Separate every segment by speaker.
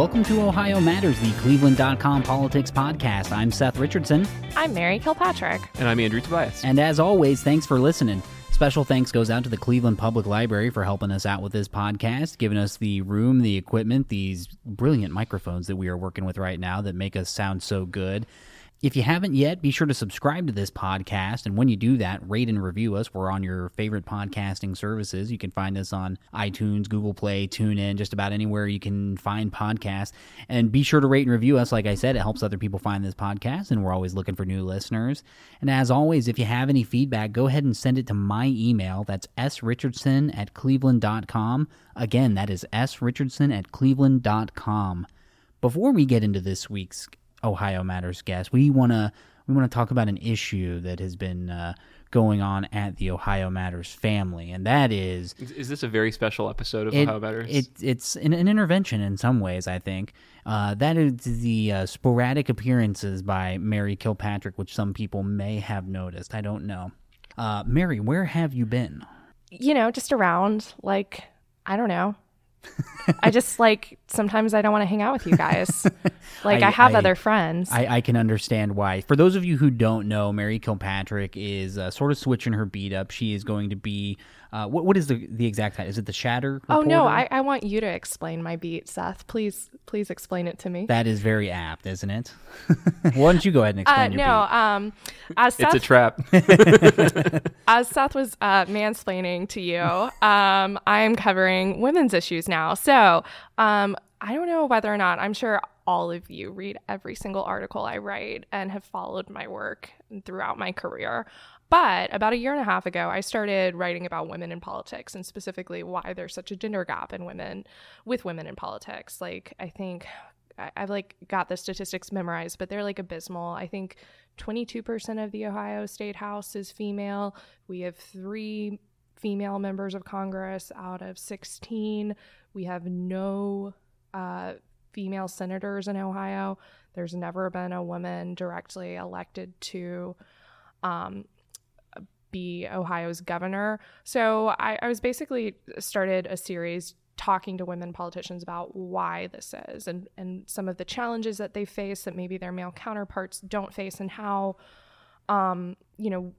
Speaker 1: Welcome to Ohio Matters, the Cleveland.com politics podcast. I'm Seth Richardson.
Speaker 2: I'm Mary Kilpatrick.
Speaker 3: And I'm Andrew Tobias.
Speaker 1: And as always, thanks for listening. Special thanks goes out to the Cleveland Public Library for helping us out with this podcast, giving us the room, the equipment, these brilliant microphones that we are working with right now that make us sound so good. If you haven't yet, be sure to subscribe to this podcast. And when you do that, rate and review us. We're on your favorite podcasting services. You can find us on iTunes, Google Play, TuneIn, just about anywhere you can find podcasts. And be sure to rate and review us. Like I said, it helps other people find this podcast, and we're always looking for new listeners. And as always, if you have any feedback, go ahead and send it to my email. That's srichardson at cleveland.com. Again, that is srichardson at cleveland.com. Before we get into this week's Ohio Matters guest. We want to we want to talk about an issue that has been uh, going on at the Ohio Matters family, and that is
Speaker 3: is, this a very special episode of it, Ohio Matters?
Speaker 1: It, it's an, an, intervention in some ways. I think uh, that is the uh, sporadic appearances by Mary Kilpatrick, which some people may have noticed. I don't know. Uh, Mary, where have you been?
Speaker 2: You know, just around. Like I don't know. I just like sometimes I don't want to hang out with you guys. Like I, I have I, other friends.
Speaker 1: I, I, can understand why. For those of you who don't know, Mary Kilpatrick is uh, sort of switching her beat up. She is going to be uh, what what is the the exact title? Is it the Shatter? Reporter?
Speaker 2: Oh no, I, I want you to explain my beat, Seth. Please please explain it to me.
Speaker 1: That is very apt, isn't it? Why don't you go ahead and explain
Speaker 2: uh,
Speaker 1: your
Speaker 2: no,
Speaker 1: beat?
Speaker 2: um, as Seth,
Speaker 3: it's a trap.
Speaker 2: as Seth was uh, mansplaining to you, um, I am covering women's issues now. So um, I don't know whether or not I'm sure all of you read every single article I write and have followed my work throughout my career. But about a year and a half ago, I started writing about women in politics and specifically why there's such a gender gap in women with women in politics. Like, I think I, have like got the statistics memorized, but they're like abysmal. I think 22% of the Ohio State House is female. We have three female members of Congress out of 16. We have no uh, female senators in Ohio. There's never been a woman directly elected to um, be Ohio's governor. So I, I was basically started a series talking to women politicians about why this is and, and some of the challenges that they face that maybe their male counterparts don't face and how um, you know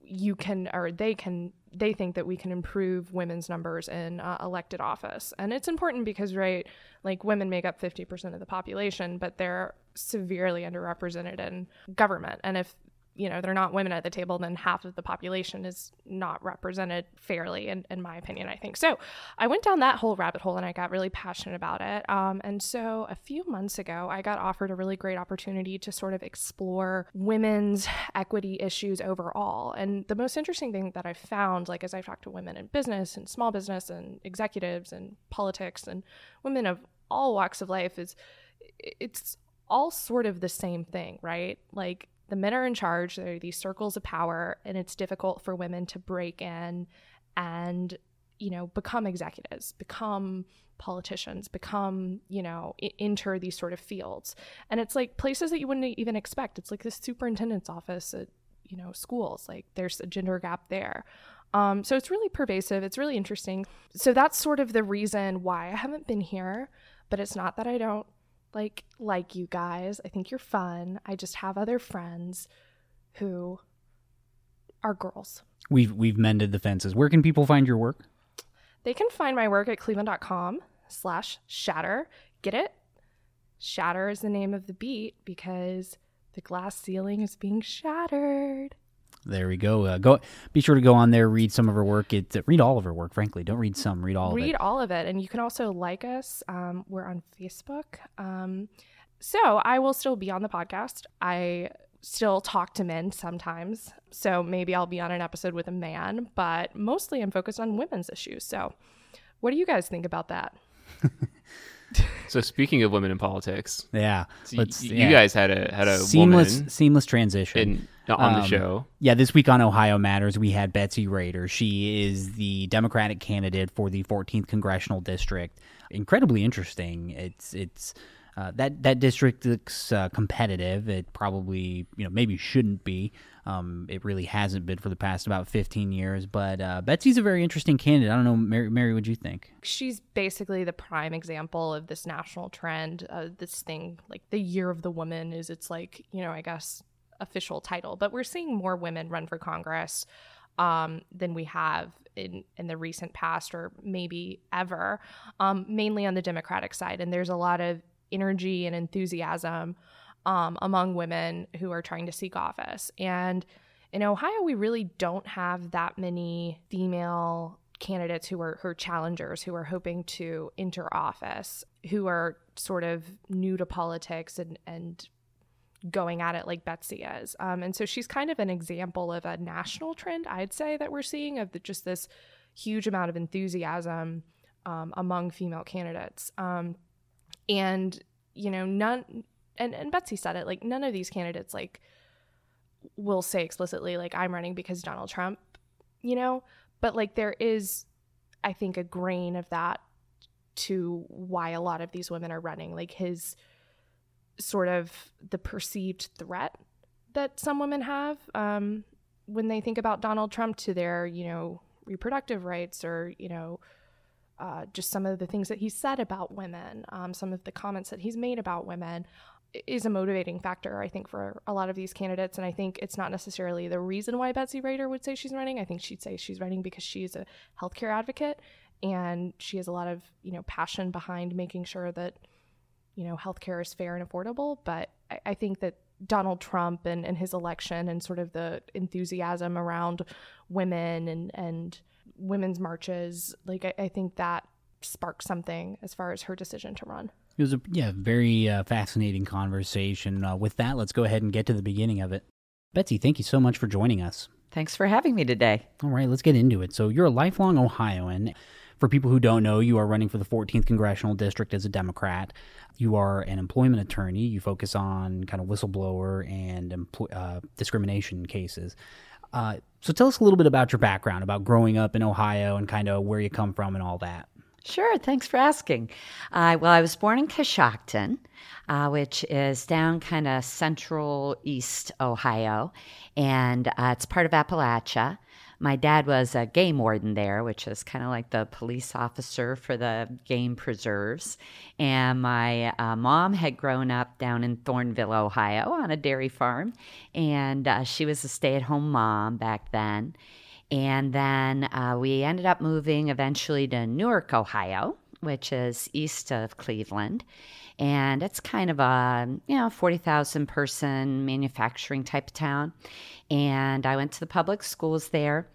Speaker 2: you can or they can they think that we can improve women's numbers in uh, elected office and it's important because right like women make up 50% of the population but they're severely underrepresented in government and if you know they're not women at the table then half of the population is not represented fairly in, in my opinion i think. So i went down that whole rabbit hole and i got really passionate about it. Um, and so a few months ago i got offered a really great opportunity to sort of explore women's equity issues overall. And the most interesting thing that i've found like as i've talked to women in business and small business and executives and politics and women of all walks of life is it's all sort of the same thing right? Like the men are in charge. There are these circles of power, and it's difficult for women to break in and, you know, become executives, become politicians, become, you know, enter these sort of fields. And it's like places that you wouldn't even expect. It's like the superintendent's office at, you know, schools. Like there's a gender gap there. Um, so it's really pervasive. It's really interesting. So that's sort of the reason why I haven't been here. But it's not that I don't like like you guys. I think you're fun. I just have other friends who are girls.
Speaker 1: We've we've mended the fences. Where can people find your work?
Speaker 2: They can find my work at cleveland.com slash shatter. Get it? Shatter is the name of the beat because the glass ceiling is being shattered.
Speaker 1: There we go. Uh, go. Be sure to go on there, read some of her work. It, read all of her work. Frankly, don't read some. Read all
Speaker 2: read
Speaker 1: of it.
Speaker 2: Read all of it, and you can also like us. Um, we're on Facebook. Um, so I will still be on the podcast. I still talk to men sometimes. So maybe I'll be on an episode with a man, but mostly I'm focused on women's issues. So, what do you guys think about that?
Speaker 3: so speaking of women in politics,
Speaker 1: yeah,
Speaker 3: so y- yeah. you guys had a had a
Speaker 1: seamless seamless transition.
Speaker 3: In, on um, the show.
Speaker 1: Yeah, this week on Ohio Matters, we had Betsy Rader. She is the Democratic candidate for the 14th congressional district. Incredibly interesting. It's it's Uh, that that district looks uh, competitive. It probably you know maybe shouldn't be. Um, it really hasn't been for the past about 15 years. But uh, Betsy's a very interesting candidate. I don't know, Mary. Mary what do you think?
Speaker 2: She's basically the prime example of this national trend. Uh, this thing like the Year of the Woman is its like you know I guess official title, but we're seeing more women run for Congress um, than we have in in the recent past or maybe ever, um, mainly on the Democratic side. And there's a lot of energy and enthusiasm um, among women who are trying to seek office. And in Ohio, we really don't have that many female candidates who are, are challengers who are hoping to enter office, who are sort of new to politics and, and going at it like Betsy is. Um, and so she's kind of an example of a national trend, I'd say, that we're seeing of the, just this huge amount of enthusiasm um, among female candidates. Um, and, you know, none, and, and Betsy said it, like, none of these candidates, like, will say explicitly, like, I'm running because Donald Trump, you know, but like, there is, I think, a grain of that to why a lot of these women are running. Like, his, sort of the perceived threat that some women have um, when they think about Donald Trump to their, you know, reproductive rights or, you know, uh, just some of the things that he said about women, um, some of the comments that he's made about women is a motivating factor, I think, for a lot of these candidates. And I think it's not necessarily the reason why Betsy Rader would say she's running. I think she'd say she's running because she's a healthcare advocate and she has a lot of, you know, passion behind making sure that you know, healthcare is fair and affordable. But I, I think that Donald Trump and, and his election and sort of the enthusiasm around women and, and women's marches, like I, I think that sparked something as far as her decision to run.
Speaker 1: It was a yeah very uh, fascinating conversation. Uh, with that, let's go ahead and get to the beginning of it. Betsy, thank you so much for joining us.
Speaker 4: Thanks for having me today.
Speaker 1: All right, let's get into it. So you're a lifelong Ohioan. For people who don't know, you are running for the 14th congressional district as a Democrat. You are an employment attorney. You focus on kind of whistleblower and empl- uh, discrimination cases. Uh, so tell us a little bit about your background, about growing up in Ohio and kind of where you come from and all that.
Speaker 4: Sure, thanks for asking. Uh, well, I was born in Coshocton, uh, which is down kind of central east Ohio, and uh, it's part of Appalachia my dad was a game warden there, which is kind of like the police officer for the game preserves. And my uh, mom had grown up down in Thornville, Ohio, on a dairy farm. And uh, she was a stay at home mom back then. And then uh, we ended up moving eventually to Newark, Ohio, which is east of Cleveland and it's kind of a you know 40,000 person manufacturing type of town and I went to the public schools there.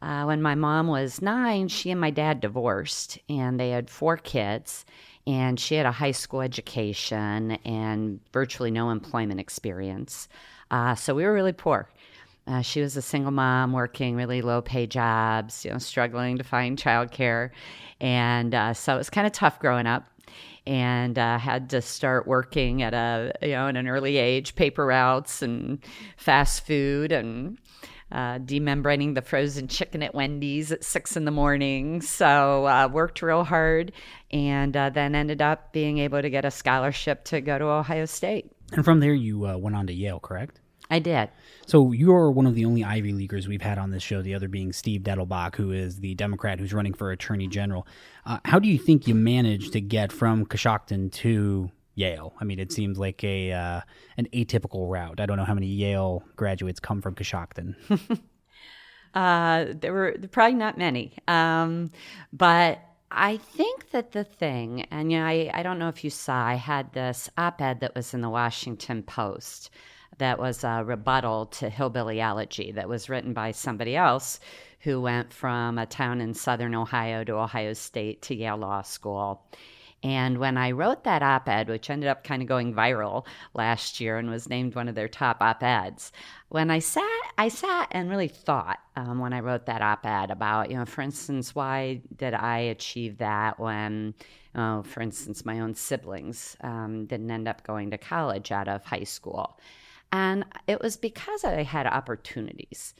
Speaker 4: Uh, when my mom was nine, she and my dad divorced, and they had four kids. And she had a high school education and virtually no employment experience. Uh, so we were really poor. Uh, she was a single mom working really low pay jobs, you know, struggling to find childcare. And uh, so it was kind of tough growing up and uh, had to start working at a you know at an early age, paper routes and fast food and uh, demembraning the frozen chicken at Wendy's at six in the morning. So uh, worked real hard, and uh, then ended up being able to get a scholarship to go to Ohio State.
Speaker 1: And from there, you uh, went on to Yale, correct?
Speaker 4: I did.
Speaker 1: So you're one of the only Ivy Leaguers we've had on this show. The other being Steve Dettelbach, who is the Democrat who's running for Attorney General. Uh, how do you think you managed to get from Coshocton to Yale? I mean, it seems like a uh, an atypical route. I don't know how many Yale graduates come from Coshocton.
Speaker 4: uh, there were probably not many, um, but. I think that the thing, and you know, I, I don't know if you saw, I had this op ed that was in the Washington Post that was a rebuttal to Hillbilly Elegy that was written by somebody else who went from a town in southern Ohio to Ohio State to Yale Law School. And when I wrote that op ed, which ended up kind of going viral last year and was named one of their top op eds, when I sat, I sat and really thought um, when I wrote that op ed about, you know, for instance, why did I achieve that when, oh, for instance, my own siblings um, didn't end up going to college out of high school? And it was because I had opportunities.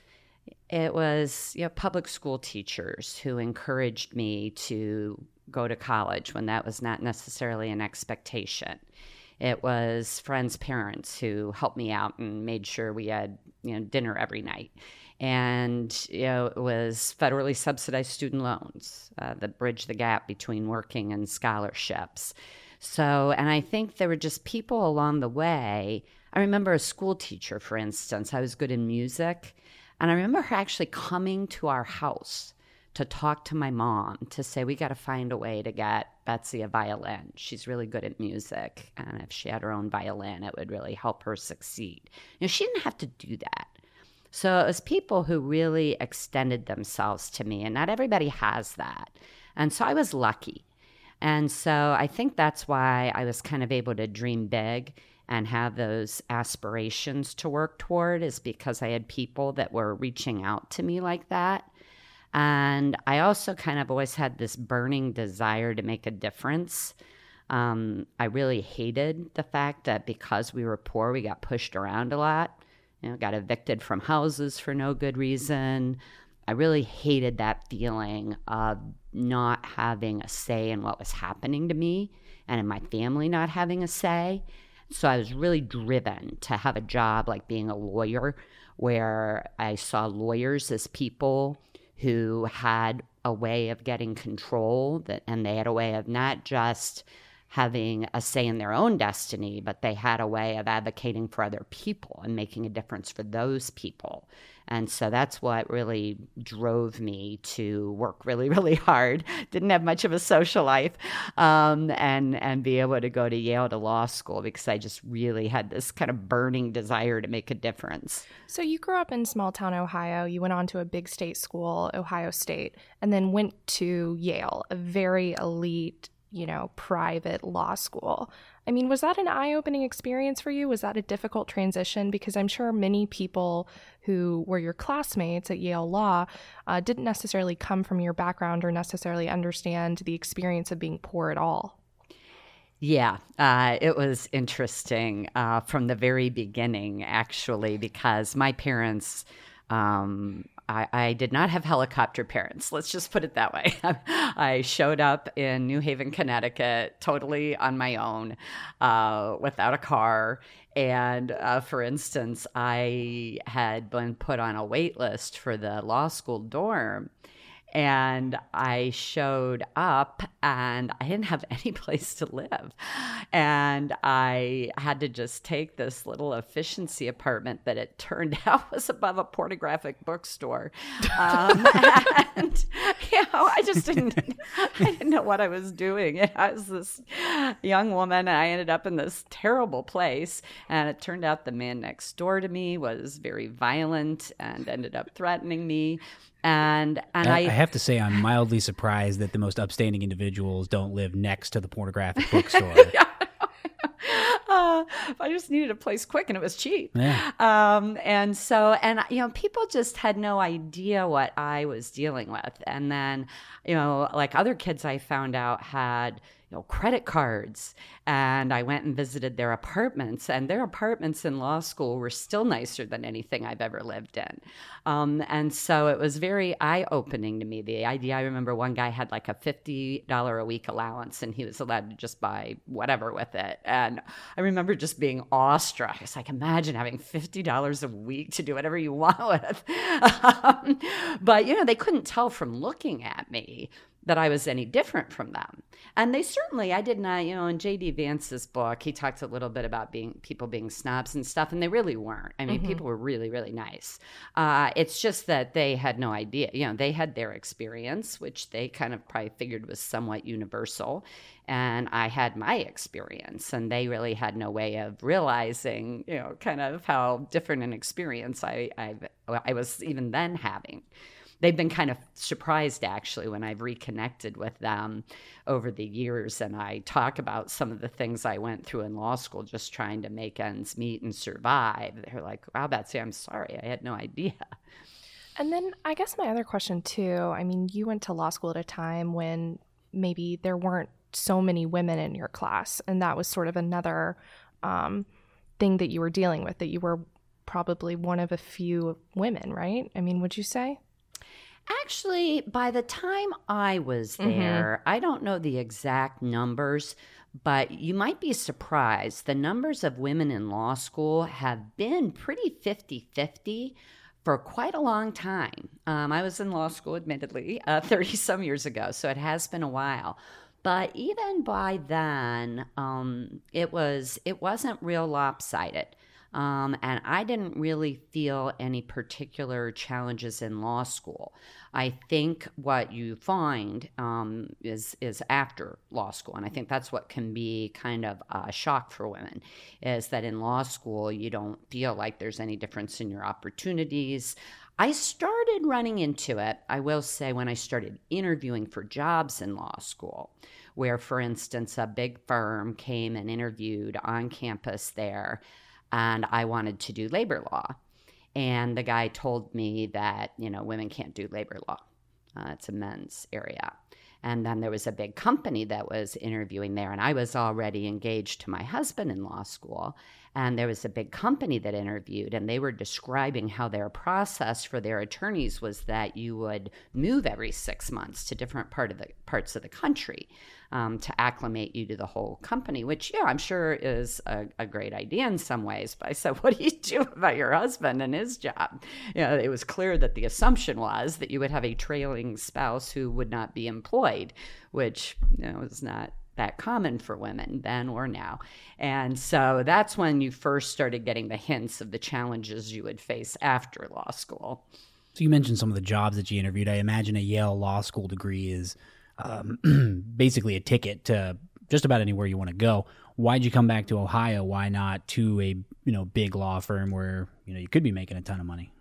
Speaker 4: It was you know, public school teachers who encouraged me to go to college when that was not necessarily an expectation. It was friends' parents who helped me out and made sure we had you know dinner every night. And you know, it was federally subsidized student loans uh, that bridge the gap between working and scholarships. So, and I think there were just people along the way. I remember a school teacher, for instance, I was good in music. And I remember her actually coming to our house to talk to my mom to say, we got to find a way to get Betsy a violin. She's really good at music. And if she had her own violin, it would really help her succeed. You know, she didn't have to do that. So it was people who really extended themselves to me. And not everybody has that. And so I was lucky. And so I think that's why I was kind of able to dream big and have those aspirations to work toward is because I had people that were reaching out to me like that. And I also kind of always had this burning desire to make a difference. Um, I really hated the fact that because we were poor, we got pushed around a lot. You know, got evicted from houses for no good reason. I really hated that feeling of not having a say in what was happening to me and in my family not having a say. So I was really driven to have a job like being a lawyer, where I saw lawyers as people who had a way of getting control that, and they had a way of not just having a say in their own destiny, but they had a way of advocating for other people and making a difference for those people. And so that's what really drove me to work really, really hard. Didn't have much of a social life, um, and and be able to go to Yale to law school because I just really had this kind of burning desire to make a difference.
Speaker 2: So you grew up in small town Ohio. You went on to a big state school, Ohio State, and then went to Yale, a very elite you know, private law school. I mean, was that an eye opening experience for you? Was that a difficult transition? Because I'm sure many people who were your classmates at Yale Law uh, didn't necessarily come from your background or necessarily understand the experience of being poor at all.
Speaker 4: Yeah, uh, it was interesting uh, from the very beginning, actually, because my parents um, I, I, did not have helicopter parents. Let's just put it that way. I showed up in New Haven, Connecticut, totally on my own, uh, without a car. And uh, for instance, I had been put on a wait list for the law school dorm and I showed up and I didn't have any place to live. And I had to just take this little efficiency apartment that it turned out was above a pornographic bookstore. Um, and, you know, I just didn't, I didn't know what I was doing. I was this young woman and I ended up in this terrible place. And it turned out the man next door to me was very violent and ended up threatening me and and I,
Speaker 1: I, have to say I'm mildly surprised that the most upstanding individuals don't live next to the pornographic bookstore.
Speaker 4: yeah. Uh, I just needed a place quick and it was cheap.
Speaker 1: Yeah.
Speaker 4: Um, and so, and you know, people just had no idea what I was dealing with. And then, you know, like other kids I found out had, know, credit cards. And I went and visited their apartments, and their apartments in law school were still nicer than anything I've ever lived in. Um, and so it was very eye opening to me. The idea I remember one guy had like a $50 a week allowance, and he was allowed to just buy whatever with it. And I remember just being awestruck. It's like, imagine having $50 a week to do whatever you want with. um, but, you know, they couldn't tell from looking at me that I was any different from them. And they certainly, I did not, you know, in J.D. Vance's book, he talked a little bit about being people being snobs and stuff, and they really weren't. I mean, mm-hmm. people were really, really nice. Uh, it's just that they had no idea. You know, they had their experience, which they kind of probably figured was somewhat universal. And I had my experience, and they really had no way of realizing, you know, kind of how different an experience I, I, I was even then having they've been kind of surprised actually when I've reconnected with them over the years and I talk about some of the things I went through in law school just trying to make ends meet and survive. They're like, wow, Betsy, I'm sorry. I had no idea.
Speaker 2: And then I guess my other question too I mean, you went to law school at a time when maybe there weren't so many women in your class, and that was sort of another um, thing that you were dealing with, that you were probably one of a few women, right? I mean, would you say?
Speaker 4: Actually, by the time I was there, I don't know the exact numbers, but you might be surprised. The numbers of women in law school have been pretty 50 50 for quite a long time. Um, I was in law school, admittedly, 30 uh, some years ago, so it has been a while. But even by then, um, it was it wasn't real lopsided. Um, and I didn't really feel any particular challenges in law school. I think what you find um, is is after law school, and I think that's what can be kind of a shock for women, is that in law school you don't feel like there's any difference in your opportunities. I started running into it, I will say, when I started interviewing for jobs in law school, where, for instance, a big firm came and interviewed on campus there, and I wanted to do labor law. And the guy told me that, you know, women can't do labor law. Uh, it's a men's area. And then there was a big company that was interviewing there, and I was already engaged to my husband in law school. And there was a big company that interviewed, and they were describing how their process for their attorneys was that you would move every six months to different part of the parts of the country um, to acclimate you to the whole company, which, yeah, I'm sure is a, a, great idea in some ways. But I said, what do you do about your husband and his job? You know, it was clear that the assumption was that you would have a trailing spouse who would not be employed, which you know, not that common for women then or now. And so that's when you first started getting the hints of the challenges you would face after law school.
Speaker 1: So you mentioned some of the jobs that you interviewed. I imagine a Yale law school degree is um, basically a ticket to just about anywhere you want to go. Why'd you come back to Ohio? Why not to a you know big law firm where you know you could be making a ton of money?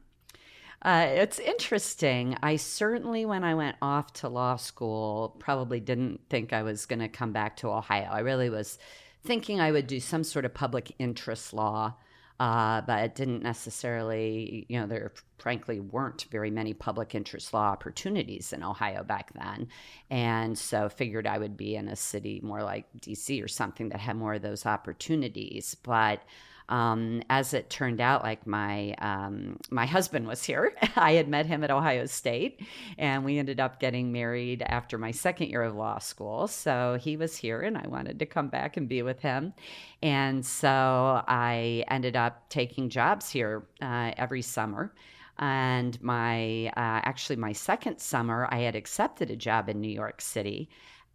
Speaker 4: Uh, it's interesting. I certainly, when I went off to law school, probably didn't think I was going to come back to Ohio. I really was thinking I would do some sort of public interest law, uh, but it didn't necessarily, you know, there frankly weren't very many public interest law opportunities in Ohio back then. And so figured I would be in a city more like DC or something that had more of those opportunities. But um, as it turned out, like my um, my husband was here. I had met him at Ohio State, and we ended up getting married after my second year of law school. So he was here, and I wanted to come back and be with him. And so I ended up taking jobs here uh, every summer and my uh, actually my second summer i had accepted a job in new york city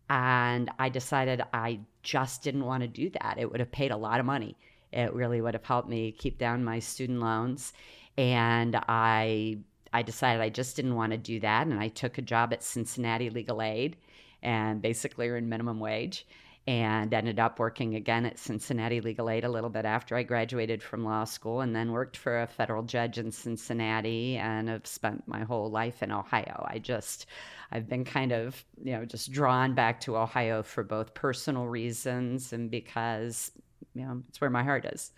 Speaker 4: and i decided i just didn't want to do that it would have paid a lot of money it really would have helped me keep down my student loans. And I I decided I just didn't want to do that. And I took a job at Cincinnati Legal Aid and basically earned minimum wage and ended up working again at Cincinnati Legal Aid a little bit after I graduated from law school and then worked for a federal judge in Cincinnati and have spent my whole life in Ohio. I just I've been kind of, you know, just drawn back to Ohio for both personal reasons and because you know, it's where my heart is.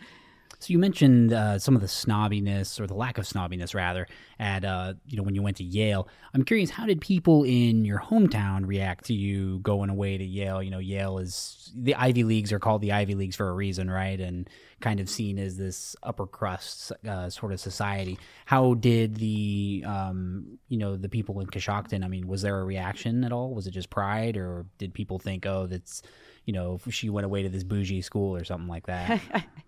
Speaker 1: So you mentioned uh, some of the snobbiness, or the lack of snobbiness, rather, at uh, you know when you went to Yale. I'm curious, how did people in your hometown react to you going away to Yale? You know, Yale is the Ivy Leagues are called the Ivy Leagues for a reason, right? And kind of seen as this upper crust uh, sort of society. How did the um, you know the people in Coshocton? I mean, was there a reaction at all? Was it just pride, or did people think, oh, that's you know, she went away to this bougie school or something like that.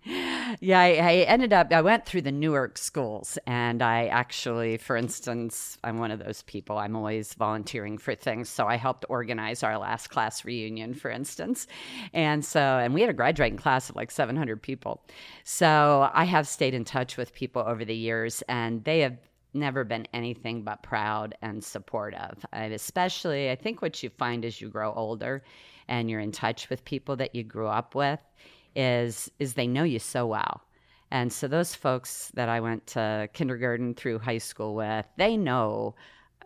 Speaker 4: yeah, I, I, ended up, I went through the Newark schools, and I actually, for instance, I'm one of those people. I'm always volunteering for things. So I helped organize our last class reunion, for instance. And so, and we had a graduating class of like 700 people. So I have stayed in touch with people over the years, and they have never been anything but proud and supportive. And especially, I think what you find as you grow older and you're in touch with people that you grew up with is is they know you so well. And so those folks that I went to kindergarten through high school with, they know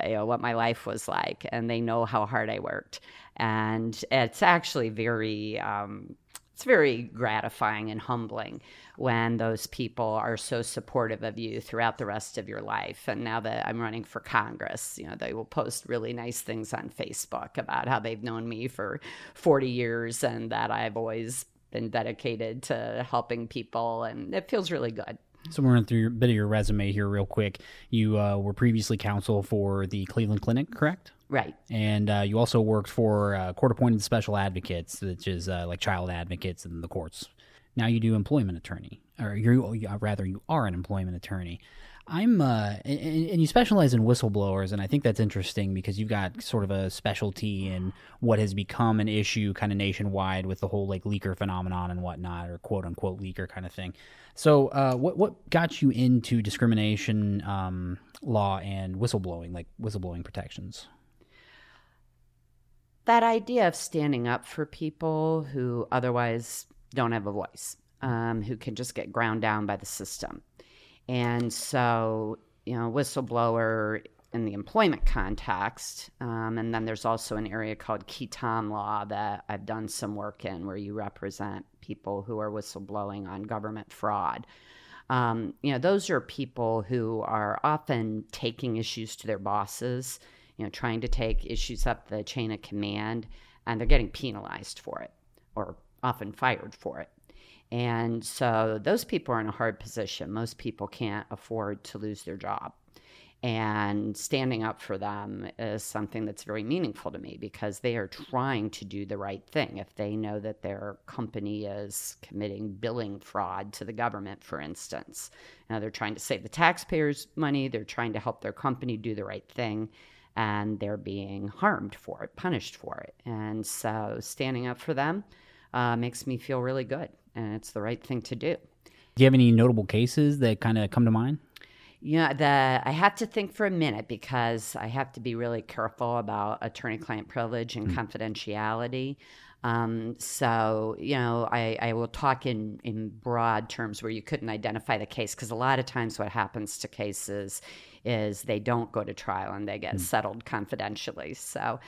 Speaker 4: you know what my life was like and they know how hard I worked. And it's actually very um, it's very gratifying and humbling when those people are so supportive of you throughout the rest of your life. And now that I'm running for Congress, you know, they will post really nice things on Facebook about how they've known me for 40 years and that I've always been dedicated to helping people. And it feels really good.
Speaker 1: So we're going through a bit of your resume here, real quick. You uh, were previously counsel for the Cleveland Clinic, correct?
Speaker 4: Right.
Speaker 1: And uh, you also worked for uh, court-appointed special advocates, which is uh, like child advocates in the courts. Now you do employment attorney, or you rather you are an employment attorney. I'm uh, and, and, you specialize in whistleblowers, and I think that's interesting because you've got sort of a specialty in what has become an issue kind of nationwide with the whole like leaker phenomenon and whatnot, or quote unquote leaker kind of thing. So, uh, what what got you into discrimination um, law and whistleblowing, like whistleblowing protections?
Speaker 4: That idea of standing up for people who otherwise don't have a voice, um, who can just get ground down by the system. And so, you know, whistleblower in the employment context. Um, and then there's also an area called tam law that I've done some work in where you represent people who are whistleblowing on government fraud. Um, you know, those are people who are often taking issues to their bosses, you know, trying to take issues up the chain of command, and they're getting penalized for it or often fired for it. And so those people are in a hard position. Most people can't afford to lose their job. And standing up for them is something that's very meaningful to me because they are trying to do the right thing. If they know that their company is committing billing fraud to the government, for instance, now they're trying to save the taxpayers' money, they're trying to help their company do the right thing, and they're being harmed for it, punished for it. And so standing up for them uh, makes me feel really good and it's the right thing to do.
Speaker 1: Do you have any notable cases that kind of come to mind?
Speaker 4: Yeah, you know, the I have to think for a minute because I have to be really careful about attorney-client privilege and mm. confidentiality. Um, so, you know, I, I will talk in, in broad terms where you couldn't identify the case because a lot of times what happens to cases is they don't go to trial and they get mm. settled confidentially. So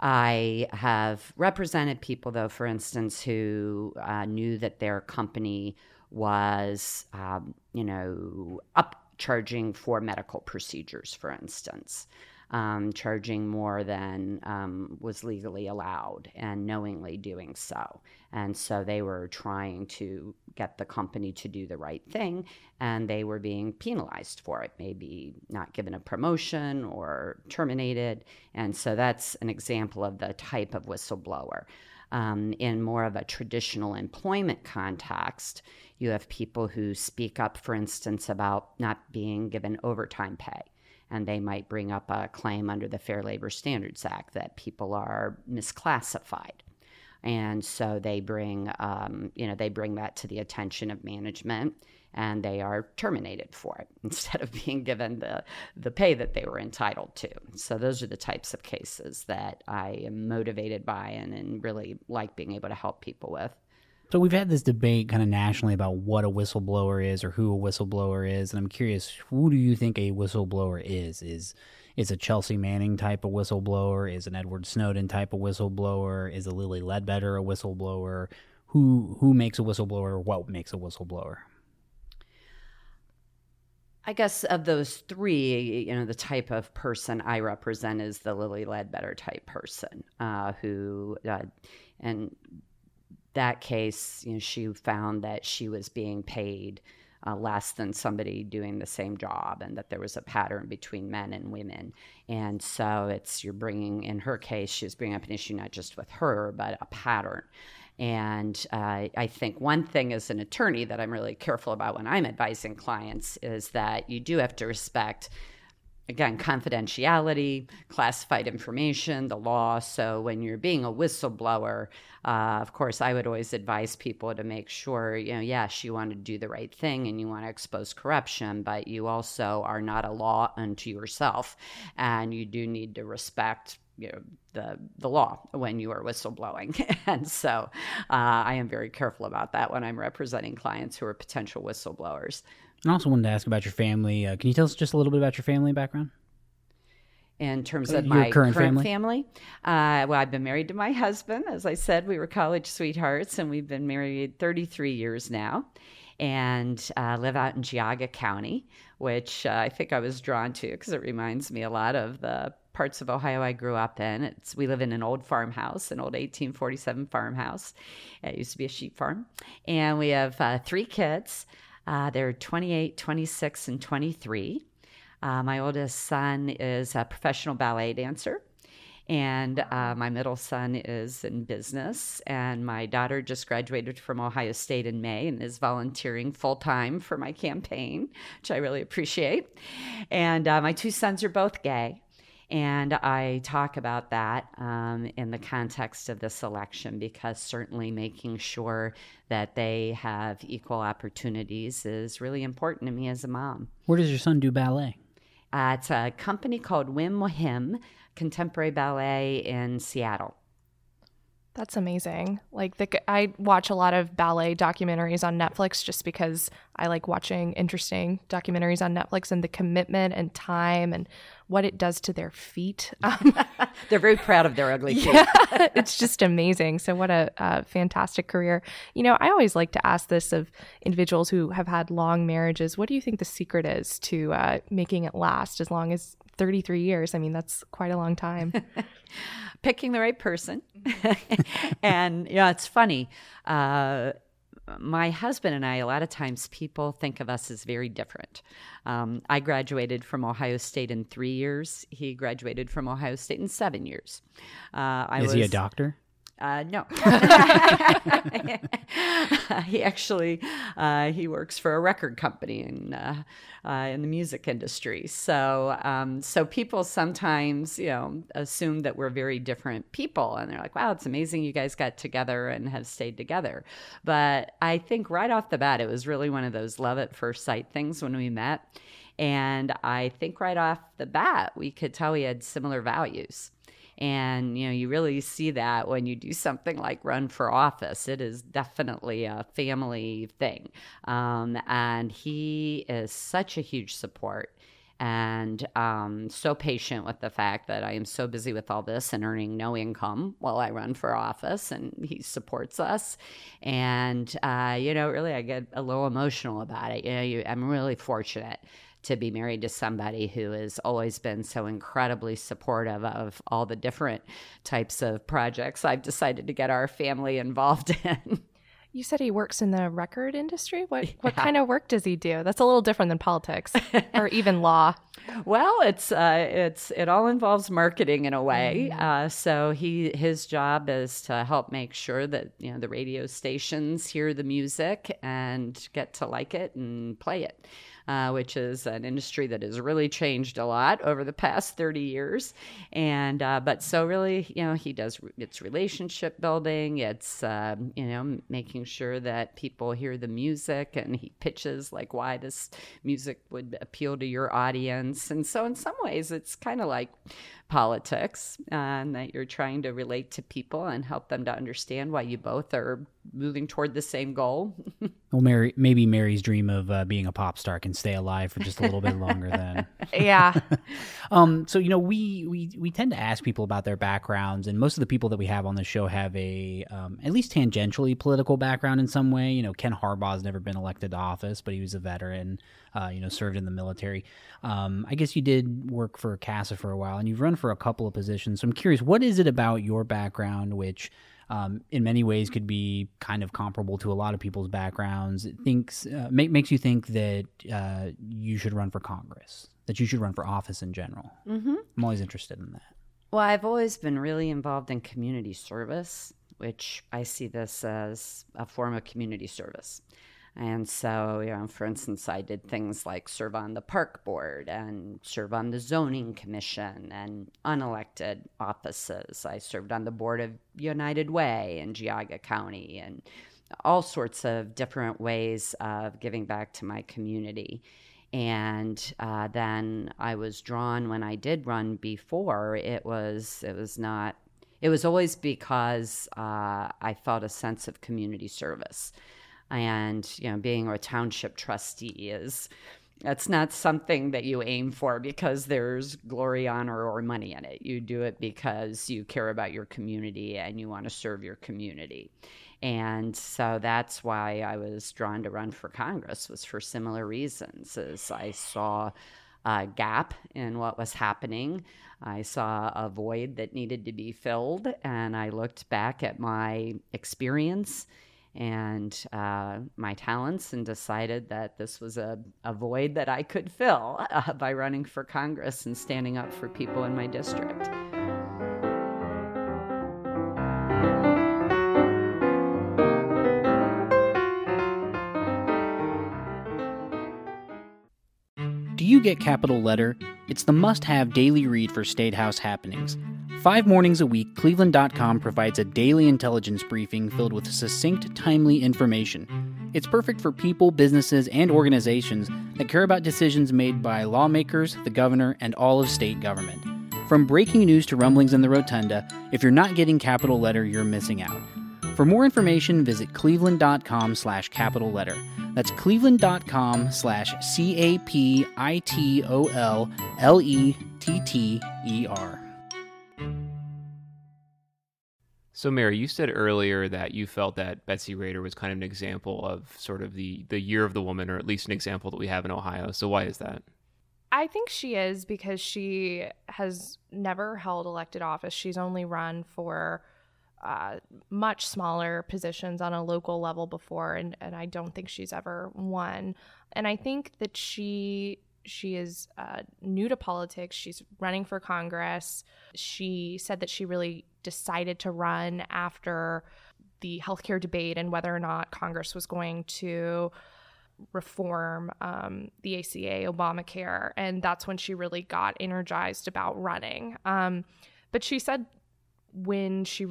Speaker 4: I have represented people, though, for instance, who uh, knew that their company was, um, you know, upcharging for medical procedures, for instance um, charging more than um, was legally allowed and knowingly doing so. And so they were trying to get the company to do the right thing, and they were being penalized for it, maybe not given a promotion or terminated. And so that's an example of the type of whistleblower. Um, in more of a traditional employment context, you have people who speak up, for instance, about not being given overtime pay and they might bring up a claim under the Fair Labor Standards Act that people are misclassified. And so they bring, um, you know, they bring that to the attention of management, and they are terminated for it instead of being given the the pay that they were entitled to. So those are the types of cases that I am motivated by and, and really like being able to help people with.
Speaker 1: So we've had this debate kind of nationally about what a whistleblower is or who a whistleblower is, and I'm curious, who do you think a whistleblower is? Is is a Chelsea Manning type of whistleblower? Is an Edward Snowden type of whistleblower? Is a Lilly Ledbetter a whistleblower? Who who makes a whistleblower? What makes a whistleblower?
Speaker 4: I guess of those three, you know, the type of person I represent is the Lilly Ledbetter type person uh, who, uh, and that case, you know, she found that she was being paid uh, less than somebody doing the same job, and that there was a pattern between men and women. And so it's you're bringing, in her case, she was bringing up an issue not just with her, but a pattern. And uh, I think one thing as an attorney that I'm really careful about when I'm advising clients is that you do have to respect again, confidentiality, classified information, the law. So when you're being a whistleblower, uh, of course, I would always advise people to make sure, you know, yes, you want to do the right thing and you want to expose corruption, but you also are not a law unto yourself. And you do need to respect you know the the law when you are whistleblowing and so uh, i am very careful about that when i'm representing clients who are potential whistleblowers
Speaker 1: I also wanted to ask about your family. Uh, can you tell us just a little bit about your family background?
Speaker 4: in terms uh, of your my current, current family? family. Uh, well, I've been married to my husband. As I said, we were college sweethearts, and we've been married 33 years now. And uh, live out in Geauga County, which uh, I think I was drawn to because it reminds me a lot of the parts of Ohio I grew up in. It's we live in an old farmhouse, an old 1847 farmhouse. It used to be a sheep farm, and we have uh, three kids. Uh, they're 28, 26, and 23. Uh, my oldest son is a professional ballet dancer. And uh, my middle son is in business, and my daughter just graduated from Ohio State in May and is volunteering full time for my campaign, which I really appreciate. And uh, my two sons are both gay. And I talk about that um, in the context of this election because certainly making sure that they have equal opportunities is really important to me as a mom.
Speaker 1: Where does your son do ballet?
Speaker 4: Uh, it's a company called Whim W'Him Contemporary Ballet in Seattle.
Speaker 2: That's amazing. Like the I watch a lot of ballet documentaries on Netflix just because I like watching interesting documentaries on Netflix and the commitment and time and what it does to their feet. Um,
Speaker 4: They're very proud of their ugly feet.
Speaker 2: yeah, it's just amazing. So what a, fantastic career. You know, I always like to ask this of individuals who have had long marriages. What do you think the secret is to uh, making it last as long as 33 years? I mean, that's quite a long time.
Speaker 4: Picking the right person. and, yeah, it's funny. Uh, my husband and I, a lot of times people think of us as very different. Um, I graduated from Ohio State in three years. He graduated from Ohio State in seven years.
Speaker 1: Uh, I Is was, he a doctor?
Speaker 4: Uh, no. he actually uh, he works for a record company in uh, uh, in the music industry. So um, so people sometimes you know assume that we're very different people, and they're like, "Wow, it's amazing you guys got together and have stayed together." But I think right off the bat, it was really one of those love at first sight things when we met. And I think right off the bat, we could tell we had similar values. And, you know, you really see that when you do something like run for office. It is definitely a family thing. Um, and he is such a huge support and um, so patient with the fact that I am so busy with all this and earning no income while I run for office, and he supports us. And uh, you know, really, I get a little emotional about it. You know, you, I'm really fortunate to be married to somebody who has always been so incredibly supportive of all the different types of projects I've decided to get our family involved in.
Speaker 2: You said he works in the record industry. What yeah. what kind of work does he do? That's a little different than politics or even law.
Speaker 4: Well, it's uh, it's it all involves marketing in a way. Mm. Uh, so he his job is to help make sure that you know the radio stations hear the music and get to like it and play it uh, which is an industry that has really changed a lot over the past 30 years. And, uh, but so really, you know, he does, it's relationship building, it's, uh, you know, making sure that people hear the music and he pitches like why this music would appeal to your audience. And so in some ways, it's kind of like, politics and that you're trying to relate to people and help them to understand why you both are moving toward the same goal.
Speaker 1: well, Mary, maybe Mary's dream of uh, being a pop star can stay alive for just a little bit longer then.
Speaker 2: Yeah.
Speaker 1: um. So you know, we we we tend to ask people about their backgrounds, and most of the people that we have on the show have a um, at least tangentially political background in some way. You know, Ken Harbaugh's never been elected to office, but he was a veteran. Uh, you know, served in the military. Um, I guess you did work for CASA for a while, and you've run for a couple of positions. So I'm curious, what is it about your background which um, in many ways could be kind of comparable to a lot of people's backgrounds. It thinks uh, make, makes you think that uh, you should run for Congress, that you should run for office in general. Mm-hmm. I'm always interested in that.
Speaker 4: Well, I've always been really involved in community service, which I see this as a form of community service. And so, you know, for instance, I did things like serve on the park board and serve on the zoning commission and unelected offices. I served on the board of United Way in Geauga County and all sorts of different ways of giving back to my community. And uh, then I was drawn when I did run before. It was it was not. It was always because uh, I felt a sense of community service and you know being a township trustee is that's not something that you aim for because there's glory honor or money in it. You do it because you care about your community and you want to serve your community. And so that's why i was drawn to run for congress was for similar reasons as i saw a gap in what was happening. I saw a void that needed to be filled and i looked back at my experience and uh, my talents and decided that this was a, a void that I could fill uh, by running for Congress and standing up for people in my district.
Speaker 1: Do you get Capitol Letter? It's the must have daily read for State House happenings. Five mornings a week, Cleveland.com provides a daily intelligence briefing filled with succinct, timely information. It's perfect for people, businesses, and organizations that care about decisions made by lawmakers, the governor, and all of state government. From breaking news to rumblings in the rotunda, if you're not getting Capitol Letter, you're missing out. For more information, visit cleveland.com slash capitol letter. That's cleveland.com slash C A P I T O L L E T T E R.
Speaker 3: So, Mary, you said earlier that you felt that Betsy Rader was kind of an example of sort of the, the year of the woman, or at least an example that we have in Ohio. So, why is that?
Speaker 2: I think she is because she has never held elected office. She's only run for uh, much smaller positions on a local level before, and, and I don't think she's ever won. And I think that she she is uh, new to politics. She's running for Congress. She said that she really decided to run after the healthcare debate and whether or not Congress was going to reform um, the ACA, Obamacare, and that's when she really got energized about running. Um, but she said when she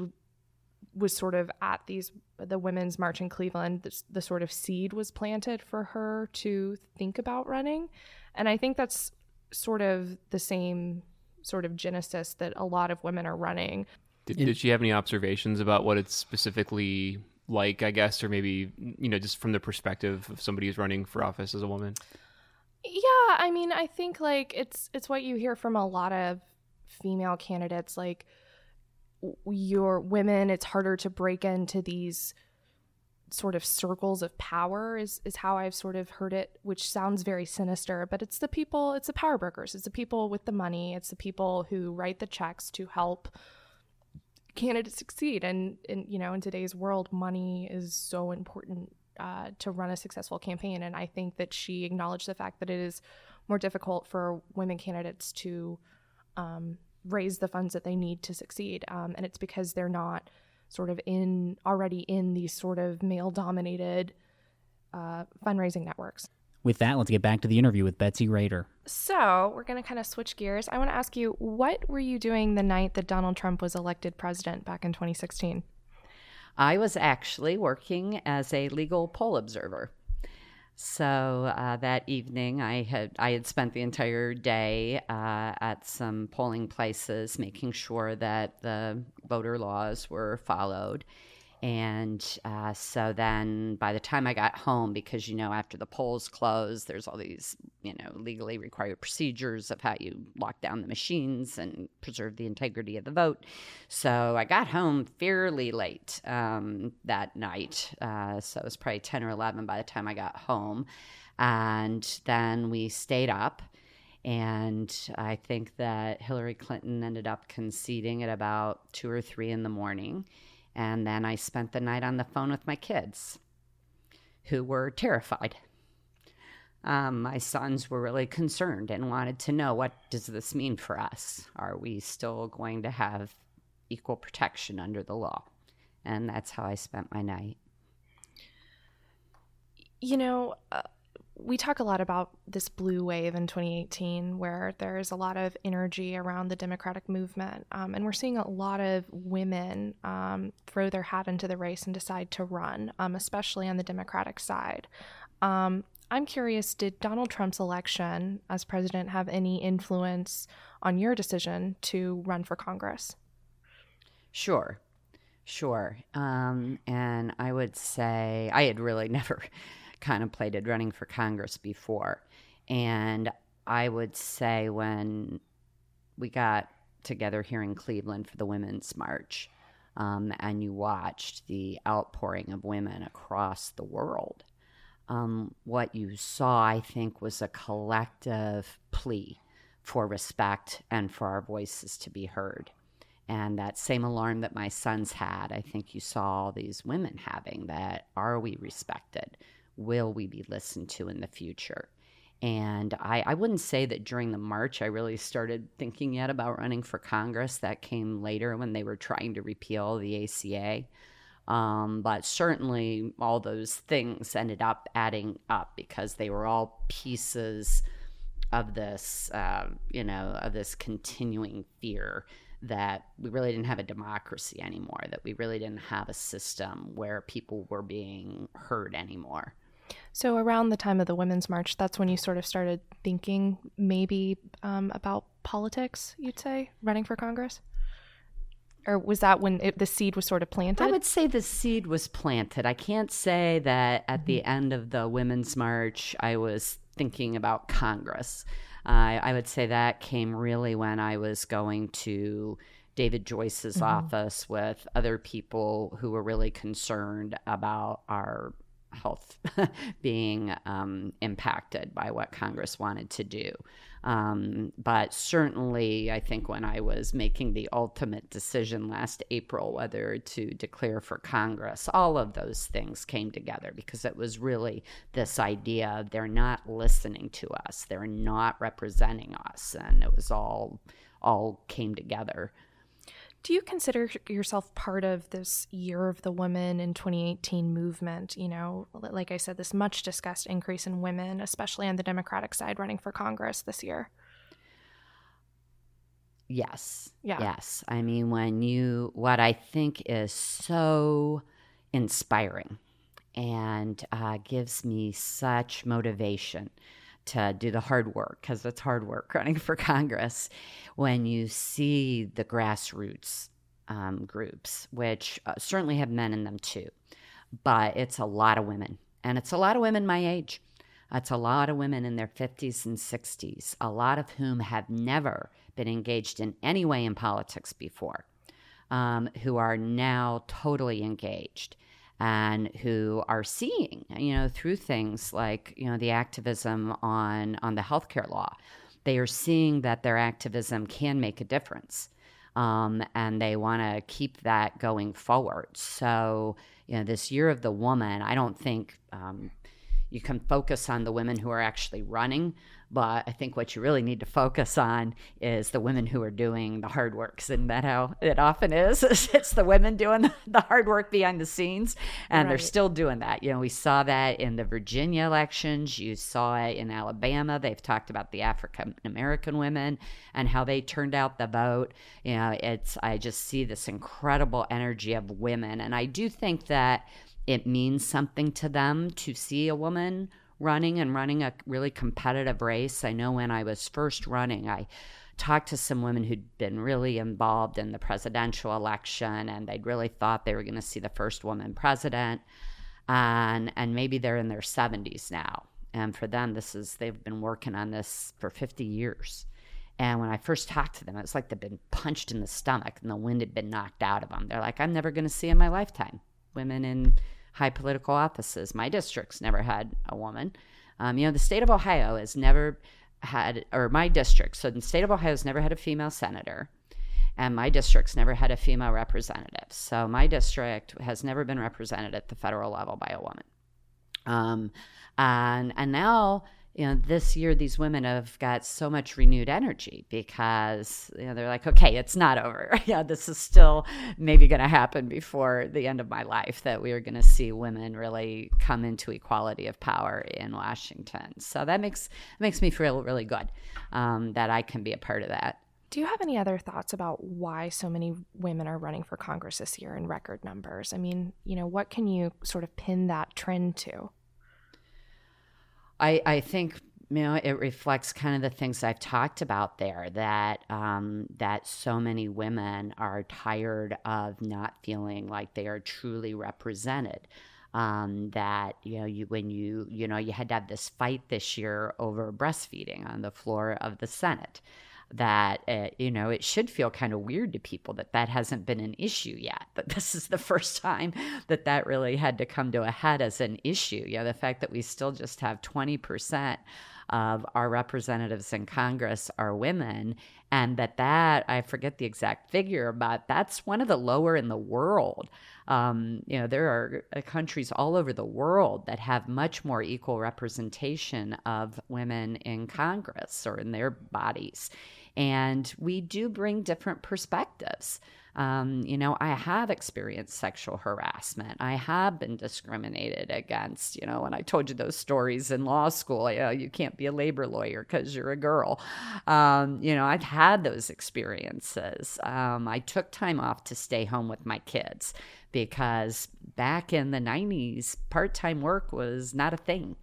Speaker 2: was sort of at these the women's march in Cleveland, the, the sort of seed was planted for her to think about running, and I think that's sort of the same sort of genesis that a lot of women are running.
Speaker 3: Did, did she have any observations about what it's specifically like, I guess, or maybe, you know, just from the perspective of somebody who's running for office as a woman?
Speaker 2: Yeah, I mean, I think like it's it's what you hear from a lot of female candidates like you're women, it's harder to break into these sort of circles of power is is how I've sort of heard it, which sounds very sinister, but it's the people, it's the power brokers, it's the people with the money, it's the people who write the checks to help candidates succeed. And in you know, in today's world, money is so important uh, to run a successful campaign. And I think that she acknowledged the fact that it is more difficult for women candidates to um, raise the funds that they need to succeed. Um, and it's because they're not sort of in already in these sort of male dominated uh, fundraising networks.
Speaker 1: With that, let's get back to the interview with Betsy Rader.
Speaker 2: So, we're going to kind of switch gears. I want to ask you, what were you doing the night that Donald Trump was elected president back in 2016?
Speaker 4: I was actually working as a legal poll observer. So uh, that evening, I had I had spent the entire day uh, at some polling places, making sure that the voter laws were followed. And uh, so then by the time I got home, because, you know, after the polls close, there's all these, you know, legally required procedures of how you lock down the machines and preserve the integrity of the vote. So I got home fairly late um, that night. Uh, so it was probably 10 or 11 by the time I got home. And then we stayed up. And I think that Hillary Clinton ended up conceding at about two or three in the morning. And then I spent the night on the phone with my kids, who were terrified. Um, my sons were really concerned and wanted to know what does this mean for us? Are we still going to have equal protection under the law? And that's how I spent my night.
Speaker 2: You know, uh, we talk a lot about this blue wave in 2018 where there's a lot of energy around the democratic movement um, and we're seeing a lot of women um, throw their hat into the race and decide to run um, especially on the democratic side. Um, i'm curious did donald trump's election as president have any influence on your decision to run for congress?
Speaker 4: Sure. Sure. Um, and i would say i had really never contemplated running for Congress before. And I would say when we got together here in Cleveland for the Women's March, um, and you watched the outpouring of women across the world, um, what you saw, I think, was a collective plea for respect and for our voices to be heard. And that same alarm that my sons had, I think you saw these women having that are we respected? Will we be listened to in the future? And I, I wouldn't say that during the march I really started thinking yet about running for Congress. That came later when they were trying to repeal the ACA. Um, but certainly all those things ended up adding up because they were all pieces of this, uh, you know, of this continuing fear that we really didn't have a democracy anymore, that we really didn't have a system where people were being heard anymore.
Speaker 2: So, around the time of the Women's March, that's when you sort of started thinking maybe um, about politics, you'd say, running for Congress? Or was that when it, the seed was sort of planted?
Speaker 4: I would say the seed was planted. I can't say that at mm-hmm. the end of the Women's March, I was thinking about Congress. Uh, I would say that came really when I was going to David Joyce's mm-hmm. office with other people who were really concerned about our health being um, impacted by what Congress wanted to do. Um, but certainly, I think when I was making the ultimate decision last April whether to declare for Congress, all of those things came together because it was really this idea they're not listening to us, they're not representing us, and it was all all came together.
Speaker 2: Do you consider yourself part of this Year of the Woman in 2018 movement? You know, like I said, this much discussed increase in women, especially on the Democratic side, running for Congress this year.
Speaker 4: Yes. Yeah. Yes. I mean, when you, what I think is so inspiring and uh, gives me such motivation to do the hard work because it's hard work running for Congress when you see the grassroots um, groups, which uh, certainly have men in them too, but it's a lot of women. And it's a lot of women my age. It's a lot of women in their 50s and 60s, a lot of whom have never been engaged in any way in politics before, um, who are now totally engaged and who are seeing, you know, through things like, you know, the activism on on the healthcare law. They are seeing that their activism can make a difference. Um, and they want to keep that going forward. So, you know, this year of the woman, I don't think um, you can focus on the women who are actually running, but I think what you really need to focus on is the women who are doing the hard work. Isn't that how it often is? it's the women doing the hard work behind the scenes, and right. they're still doing that. You know, we saw that in the Virginia elections. You saw it in Alabama. They've talked about the African American women and how they turned out the vote. You know, it's I just see this incredible energy of women, and I do think that it means something to them to see a woman running and running a really competitive race. I know when I was first running, I talked to some women who'd been really involved in the presidential election and they'd really thought they were going to see the first woman president. And, and maybe they're in their 70s now. And for them, this is, they've been working on this for 50 years. And when I first talked to them, it was like they'd been punched in the stomach and the wind had been knocked out of them. They're like, I'm never going to see in my lifetime women in high political offices. My district's never had a woman. Um, you know, the state of Ohio has never had, or my district, so the state of Ohio has never had a female senator, and my district's never had a female representative. So my district has never been represented at the federal level by a woman. Um, and and now you know, this year these women have got so much renewed energy because you know they're like, okay, it's not over. yeah, this is still maybe going to happen before the end of my life. That we are going to see women really come into equality of power in Washington. So that makes makes me feel really good um, that I can be a part of that.
Speaker 2: Do you have any other thoughts about why so many women are running for Congress this year in record numbers? I mean, you know, what can you sort of pin that trend to?
Speaker 4: I, I think you know it reflects kind of the things I've talked about there that um, that so many women are tired of not feeling like they are truly represented. Um, that you know you when you you know you had to have this fight this year over breastfeeding on the floor of the Senate that uh, you know it should feel kind of weird to people that that hasn't been an issue yet but this is the first time that that really had to come to a head as an issue you know the fact that we still just have 20% of our representatives in congress are women and that that I forget the exact figure, but that's one of the lower in the world. Um, you know, there are uh, countries all over the world that have much more equal representation of women in Congress or in their bodies. And we do bring different perspectives. Um, you know, I have experienced sexual harassment. I have been discriminated against. You know, when I told you those stories in law school, you, know, you can't be a labor lawyer because you're a girl. Um, you know, I've had those experiences. Um, I took time off to stay home with my kids because back in the 90s, part time work was not a thing.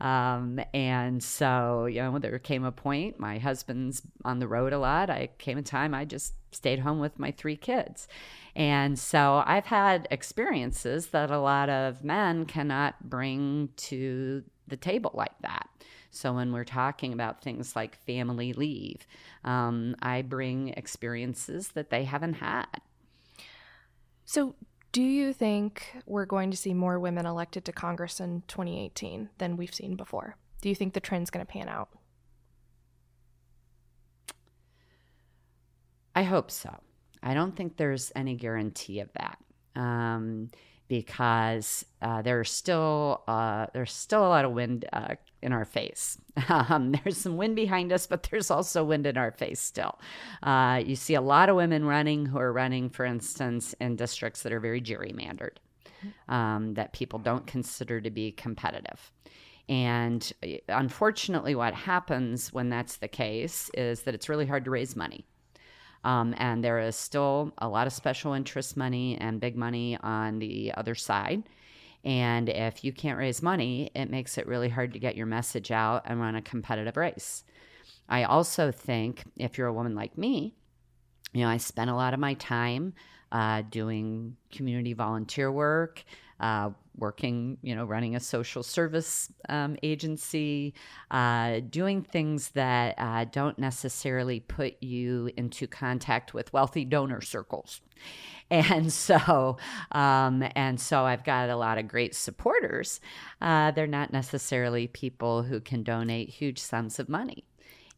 Speaker 4: Um, and so, you know, there came a point, my husband's on the road a lot. I came a time I just stayed home with my three kids. And so I've had experiences that a lot of men cannot bring to the table like that. So when we're talking about things like family leave, um, I bring experiences that they haven't had.
Speaker 2: So, do you think we're going to see more women elected to Congress in 2018 than we've seen before? Do you think the trend's going to pan out?
Speaker 4: I hope so. I don't think there's any guarantee of that. Um, because uh, there's still uh, there's still a lot of wind uh, in our face. Um, there's some wind behind us, but there's also wind in our face still. Uh, you see a lot of women running who are running, for instance, in districts that are very gerrymandered, um, that people don't consider to be competitive. And unfortunately, what happens when that's the case is that it's really hard to raise money. Um, and there is still a lot of special interest money and big money on the other side. And if you can't raise money, it makes it really hard to get your message out and run a competitive race. I also think if you're a woman like me, you know, I spent a lot of my time uh, doing community volunteer work, uh, working, you know, running a social service um, agency, uh, doing things that uh, don't necessarily put you into contact with wealthy donor circles. And so, um, and so I've got a lot of great supporters. Uh, they're not necessarily people who can donate huge sums of money.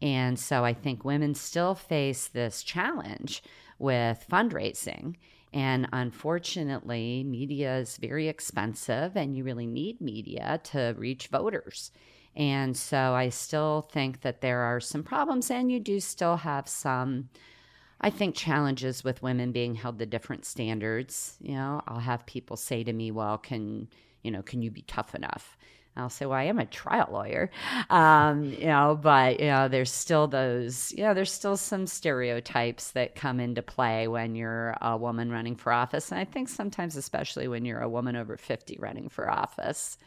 Speaker 4: And so I think women still face this challenge with fundraising and unfortunately, media is very expensive, and you really need media to reach voters. And so I still think that there are some problems, and you do still have some, I think, challenges with women being held to different standards. You know, I'll have people say to me, well, can, you know, can you be tough enough? I'll say, well, I am a trial lawyer, um, you know, but you know, there's still those, you know, there's still some stereotypes that come into play when you're a woman running for office, and I think sometimes, especially when you're a woman over fifty running for office.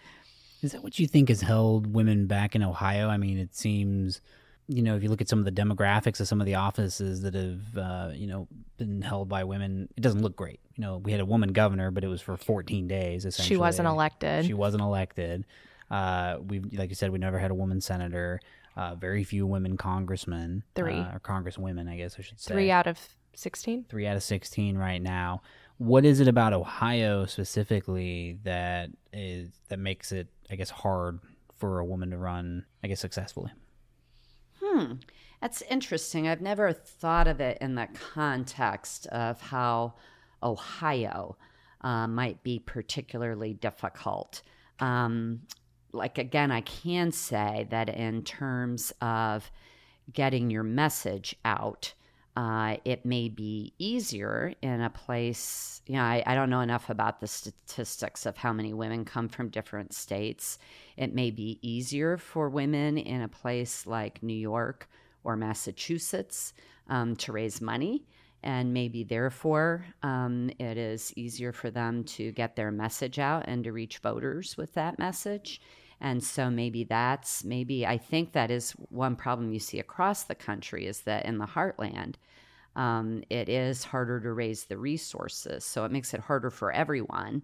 Speaker 1: Is that what you think has held women back in Ohio? I mean, it seems, you know, if you look at some of the demographics of some of the offices that have, uh, you know, been held by women, it doesn't look great. You know, we had a woman governor, but it was for 14 days. Essentially,
Speaker 2: she wasn't elected.
Speaker 1: She wasn't elected. Uh, we like you said, we never had a woman senator. Uh, very few women congressmen.
Speaker 2: Three
Speaker 1: uh, or congresswomen, I guess I should say.
Speaker 2: Three out of sixteen.
Speaker 1: Three out of sixteen right now. What is it about Ohio specifically that is that makes it, I guess, hard for a woman to run, I guess, successfully?
Speaker 4: Hmm. That's interesting. I've never thought of it in the context of how Ohio uh, might be particularly difficult. Um, like again, I can say that in terms of getting your message out, uh, it may be easier in a place. You know, I, I don't know enough about the statistics of how many women come from different states. It may be easier for women in a place like New York or Massachusetts um, to raise money and maybe therefore um, it is easier for them to get their message out and to reach voters with that message. And so maybe that's maybe I think that is one problem you see across the country is that in the heartland, um, it is harder to raise the resources. So it makes it harder for everyone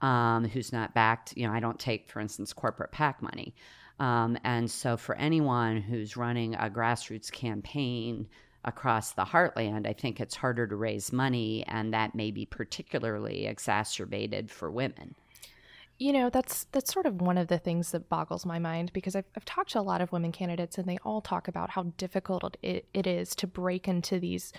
Speaker 4: um, who's not backed. You know, I don't take, for instance, corporate PAC money. Um, and so for anyone who's running a grassroots campaign across the heartland, I think it's harder to raise money, and that may be particularly exacerbated for women.
Speaker 2: You know, that's that's sort of one of the things that boggles my mind because I've, I've talked to a lot of women candidates and they all talk about how difficult it, it is to break into these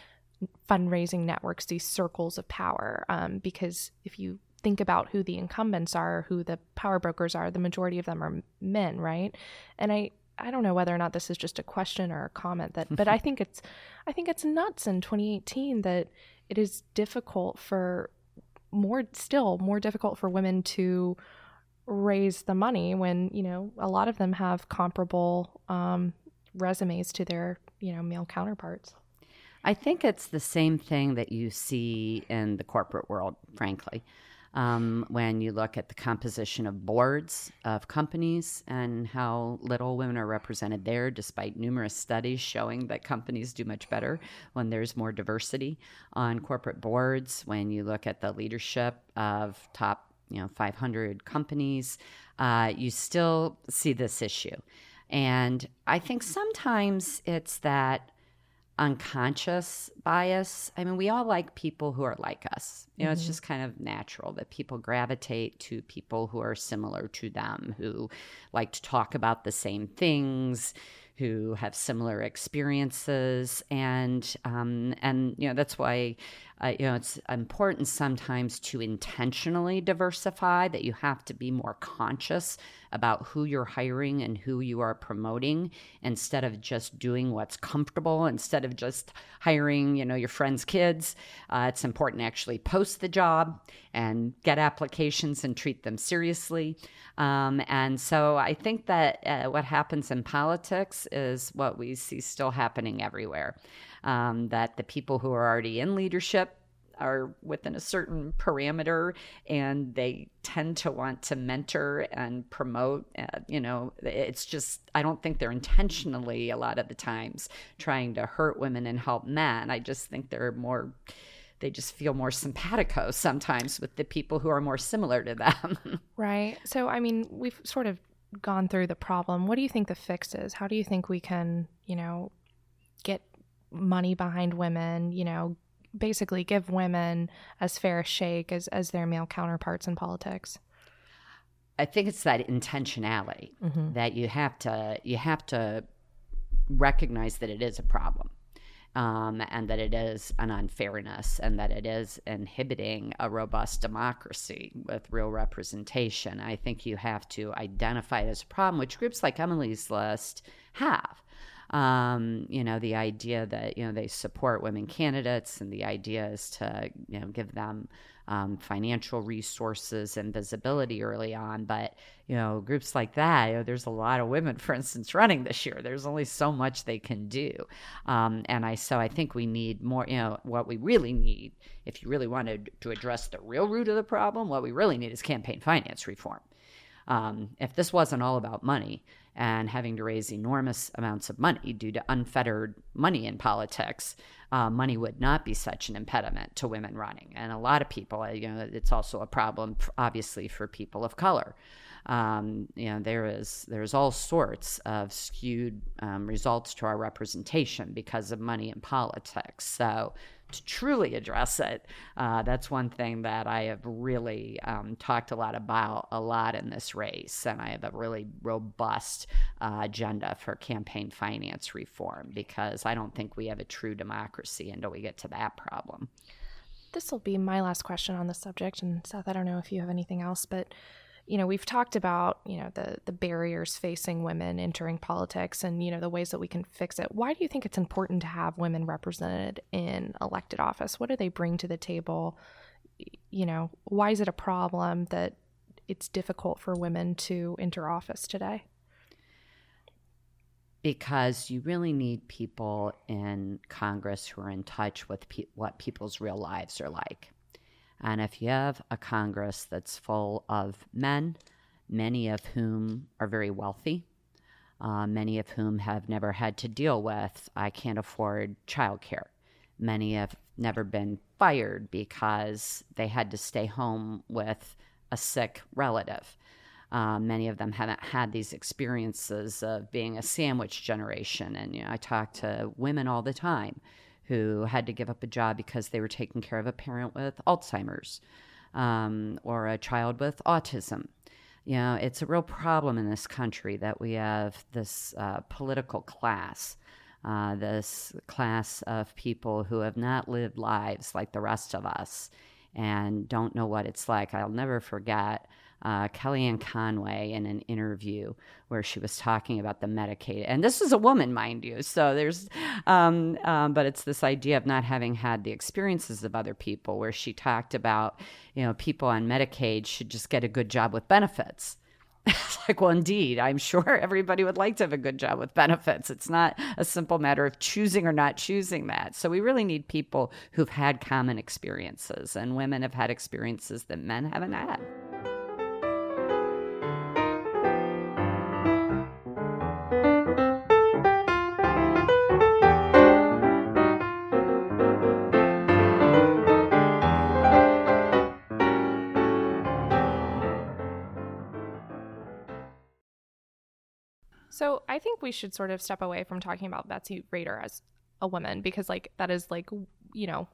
Speaker 2: fundraising networks, these circles of power. Um, because if you think about who the incumbents are, who the power brokers are, the majority of them are men, right? And I, I don't know whether or not this is just a question or a comment that, but I think it's, I think it's nuts in 2018 that it is difficult for more, still more difficult for women to raise the money when you know a lot of them have comparable um, resumes to their you know male counterparts.
Speaker 4: I think it's the same thing that you see in the corporate world, frankly. Um, when you look at the composition of boards of companies and how little women are represented there, despite numerous studies showing that companies do much better when there's more diversity on corporate boards. When you look at the leadership of top you know 500 companies, uh, you still see this issue. And I think sometimes it's that unconscious bias. I mean, we all like people who are like us. You know, mm-hmm. it's just kind of natural that people gravitate to people who are similar to them, who like to talk about the same things, who have similar experiences, and um, and you know that's why uh, you know it's important sometimes to intentionally diversify. That you have to be more conscious about who you're hiring and who you are promoting instead of just doing what's comfortable. Instead of just hiring you know your friends' kids, uh, it's important to actually post the job and get applications and treat them seriously. Um, and so I think that uh, what happens in politics is what we see still happening everywhere. Um, that the people who are already in leadership are within a certain parameter and they tend to want to mentor and promote uh, you know it's just i don't think they're intentionally a lot of the times trying to hurt women and help men i just think they're more they just feel more simpatico sometimes with the people who are more similar to them.
Speaker 2: right. So, I mean, we've sort of gone through the problem. What do you think the fix is? How do you think we can, you know, get money behind women, you know, basically give women as fair a shake as, as their male counterparts in politics?
Speaker 4: I think it's that intentionality mm-hmm. that you have to you have to recognize that it is a problem um, and that it is an unfairness and that it is inhibiting a robust democracy with real representation. I think you have to identify it as a problem, which groups like Emily's List have. Um, you know, the idea that, you know, they support women candidates and the idea is to, you know, give them um, financial resources and visibility early on. But you know, groups like that, you know, there's a lot of women, for instance, running this year. There's only so much they can do, um, and I so I think we need more. You know, what we really need, if you really wanted to address the real root of the problem, what we really need is campaign finance reform. Um, if this wasn't all about money and having to raise enormous amounts of money due to unfettered money in politics, uh, money would not be such an impediment to women running. And a lot of people, uh, you know, it's also a problem, obviously, for people of color. Um, you know, there is there's all sorts of skewed um, results to our representation because of money in politics. So to truly address it. Uh, that's one thing that I have really um, talked a lot about a lot in this race, and I have a really robust uh, agenda for campaign finance reform because I don't think we have a true democracy until we get to that problem.
Speaker 2: This will be my last question on the subject, and Seth, I don't know if you have anything else, but you know we've talked about you know the the barriers facing women entering politics and you know the ways that we can fix it. Why do you think it's important to have women represented in elected office? What do they bring to the table? You know why is it a problem that it's difficult for women to enter office today?
Speaker 4: Because you really need people in Congress who are in touch with pe- what people's real lives are like. And if you have a Congress that's full of men, many of whom are very wealthy, uh, many of whom have never had to deal with, I can't afford childcare. Many have never been fired because they had to stay home with a sick relative. Uh, many of them haven't had these experiences of being a sandwich generation. And you know, I talk to women all the time who had to give up a job because they were taking care of a parent with Alzheimer's um, or a child with autism. You know, it's a real problem in this country that we have this uh, political class, uh, this class of people who have not lived lives like the rest of us and don't know what it's like. I'll never forget uh, Kellyanne Conway in an interview where she was talking about the Medicaid. And this is a woman, mind you. So there's, um, um, but it's this idea of not having had the experiences of other people where she talked about, you know, people on Medicaid should just get a good job with benefits. It's like, well, indeed, I'm sure everybody would like to have a good job with benefits. It's not a simple matter of choosing or not choosing that. So we really need people who've had common experiences, and women have had experiences that men haven't had.
Speaker 2: So I think we should sort of step away from talking about Betsy Rader as a woman because, like, that is like you know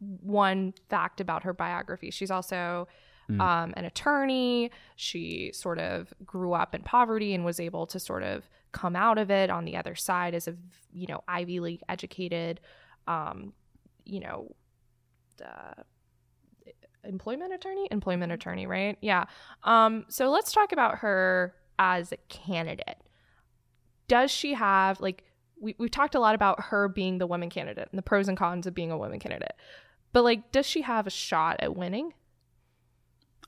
Speaker 2: one fact about her biography. She's also um, an attorney. She sort of grew up in poverty and was able to sort of come out of it on the other side as a you know Ivy League educated, um, you know, uh, employment attorney, employment attorney, right? Yeah. Um, so let's talk about her as a candidate. Does she have like we we've talked a lot about her being the woman candidate and the pros and cons of being a woman candidate, but like, does she have a shot at winning?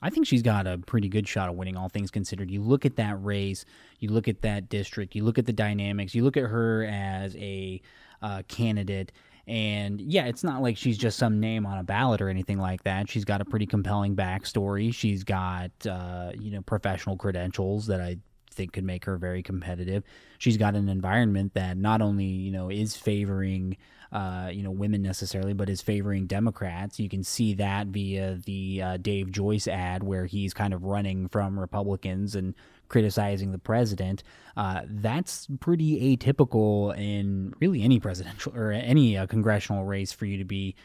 Speaker 1: I think she's got a pretty good shot of winning, all things considered. You look at that race, you look at that district, you look at the dynamics, you look at her as a uh, candidate, and yeah, it's not like she's just some name on a ballot or anything like that. She's got a pretty compelling backstory. She's got uh, you know professional credentials that I think could make her very competitive. She's got an environment that not only you know is favoring uh, you know women necessarily, but is favoring Democrats. You can see that via the uh, Dave Joyce ad where he's kind of running from Republicans and criticizing the president. Uh, that's pretty atypical in really any presidential or any uh, congressional race for you to be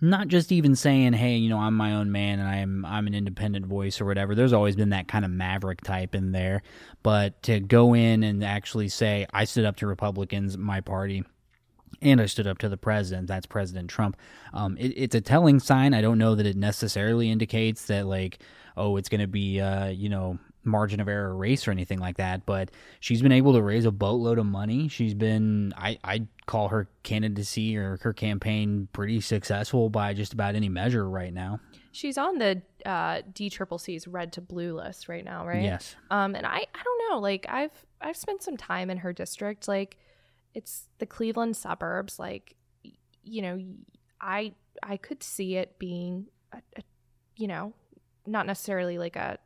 Speaker 1: not just even saying, "Hey, you know, I'm my own man and I'm I'm an independent voice or whatever." There's always been that kind of maverick type in there, but to go in and actually say, "I stood up to Republicans, my party." And I stood up to the president. That's President Trump. Um, it, it's a telling sign. I don't know that it necessarily indicates that, like, oh, it's going to be, uh, you know, margin of error race or anything like that. But she's been able to raise a boatload of money. She's been, I, I call her candidacy or her campaign pretty successful by just about any measure right now.
Speaker 2: She's on the uh, C's red to blue list right now, right?
Speaker 1: Yes.
Speaker 2: Um, and I, I don't know. Like I've I've spent some time in her district. Like it's the Cleveland suburbs. Like you know, I I could see it being, a, a, you know, not necessarily like a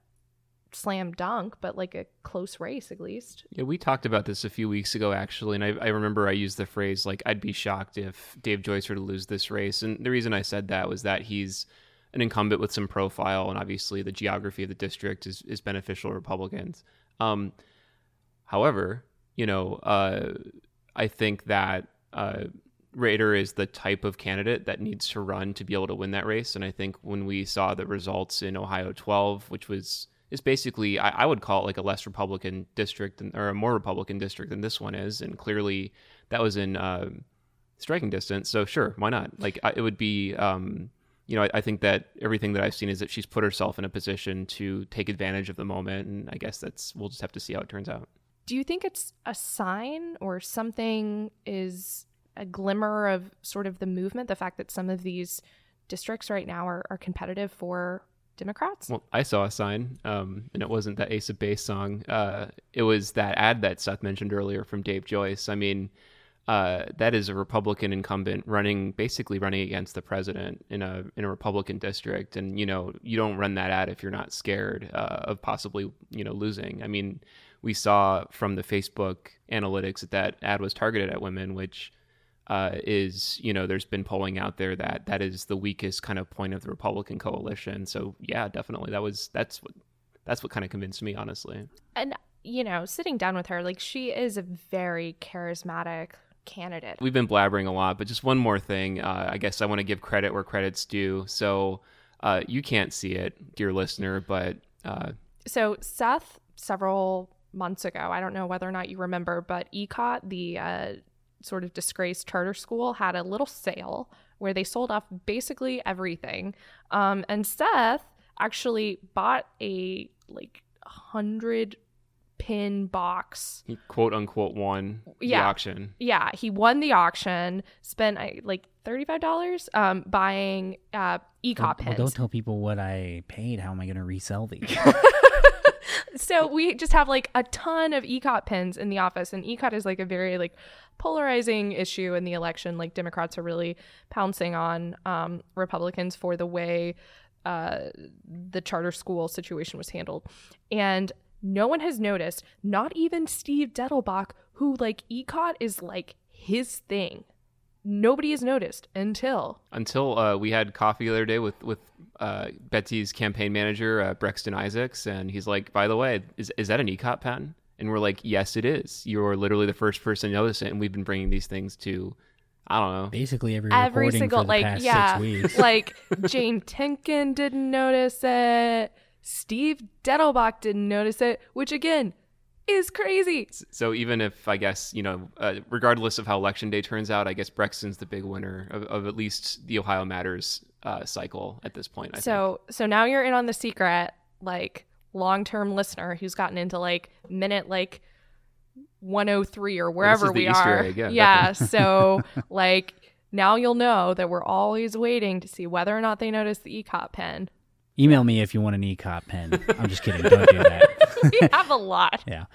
Speaker 2: slam dunk, but like a close race at least.
Speaker 3: Yeah, we talked about this a few weeks ago, actually, and I, I remember I used the phrase like I'd be shocked if Dave Joyce were to lose this race, and the reason I said that was that he's an incumbent with some profile, and obviously the geography of the district is is beneficial to Republicans. Um, however, you know, uh, I think that. Uh, Rader is the type of candidate that needs to run to be able to win that race. And I think when we saw the results in Ohio 12, which was is basically I, I would call it like a less Republican district than, or a more Republican district than this one is, and clearly that was in uh, striking distance. So sure, why not? Like I, it would be. Um, you know, I, I think that everything that I've seen is that she's put herself in a position to take advantage of the moment, and I guess that's we'll just have to see how it turns out.
Speaker 2: Do you think it's a sign or something is a glimmer of sort of the movement, the fact that some of these districts right now are, are competitive for Democrats?
Speaker 3: Well, I saw a sign, um, and it wasn't that Ace of Base song. Uh, it was that ad that Seth mentioned earlier from Dave Joyce. I mean, uh, that is a Republican incumbent running, basically running against the president in a in a Republican district, and you know you don't run that ad if you're not scared uh, of possibly you know losing. I mean, we saw from the Facebook analytics that that ad was targeted at women, which uh, is you know there's been polling out there that that is the weakest kind of point of the Republican coalition. So yeah, definitely that was that's what that's what kind of convinced me honestly.
Speaker 2: And you know, sitting down with her, like she is a very charismatic candidate.
Speaker 3: We've been blabbering a lot, but just one more thing. Uh, I guess I want to give credit where credit's due. So uh, you can't see it, dear listener, but uh,
Speaker 2: So Seth, several months ago, I don't know whether or not you remember, but ECOT, the uh, sort of disgraced charter school, had a little sale where they sold off basically everything. Um, and Seth actually bought a like hundred pin box.
Speaker 3: He quote unquote won the
Speaker 2: Yeah.
Speaker 3: auction.
Speaker 2: Yeah, he won the auction, spent like $35 um, buying uh, ECOT
Speaker 1: Well,
Speaker 2: pins.
Speaker 1: don't tell people what I paid. How am I going to resell these?
Speaker 2: so we just have like a ton of ECOT pins in the office, and ECOT is like a very like polarizing issue in the election. Like Democrats are really pouncing on um, Republicans for the way uh, the charter school situation was handled, and no one has noticed. Not even Steve Dettelbach, who like ECOT is like his thing. Nobody has noticed until
Speaker 3: Until uh, we had coffee the other day with with uh, Betsy's campaign manager uh, Brexton Isaacs, and he's like, "By the way, is is that an ECOT patent?" And we're like, "Yes, it is. You're literally the first person to notice it." And we've been bringing these things to, I don't know,
Speaker 1: Basically every
Speaker 2: every single
Speaker 1: for the
Speaker 2: like
Speaker 1: past
Speaker 2: yeah
Speaker 1: six weeks.
Speaker 2: like jane timken didn't notice it steve dettelbach didn't notice it which again is crazy
Speaker 3: So even if I guess you know, uh, regardless of how election day turns out, I guess Brexton's the big winner of, of at least the Ohio Matters uh, cycle at this point. I think.
Speaker 2: so so now you're in on the secret like long-term listener who's gotten into like minute like 103 or wherever we
Speaker 3: Easter
Speaker 2: are
Speaker 3: egg, yeah,
Speaker 2: yeah so like now you'll know that we're always waiting to see whether or not they notice the ecot pen
Speaker 1: Email me if you want an ECOT pen. I'm just kidding. Don't do that.
Speaker 2: we have a lot
Speaker 1: Yeah.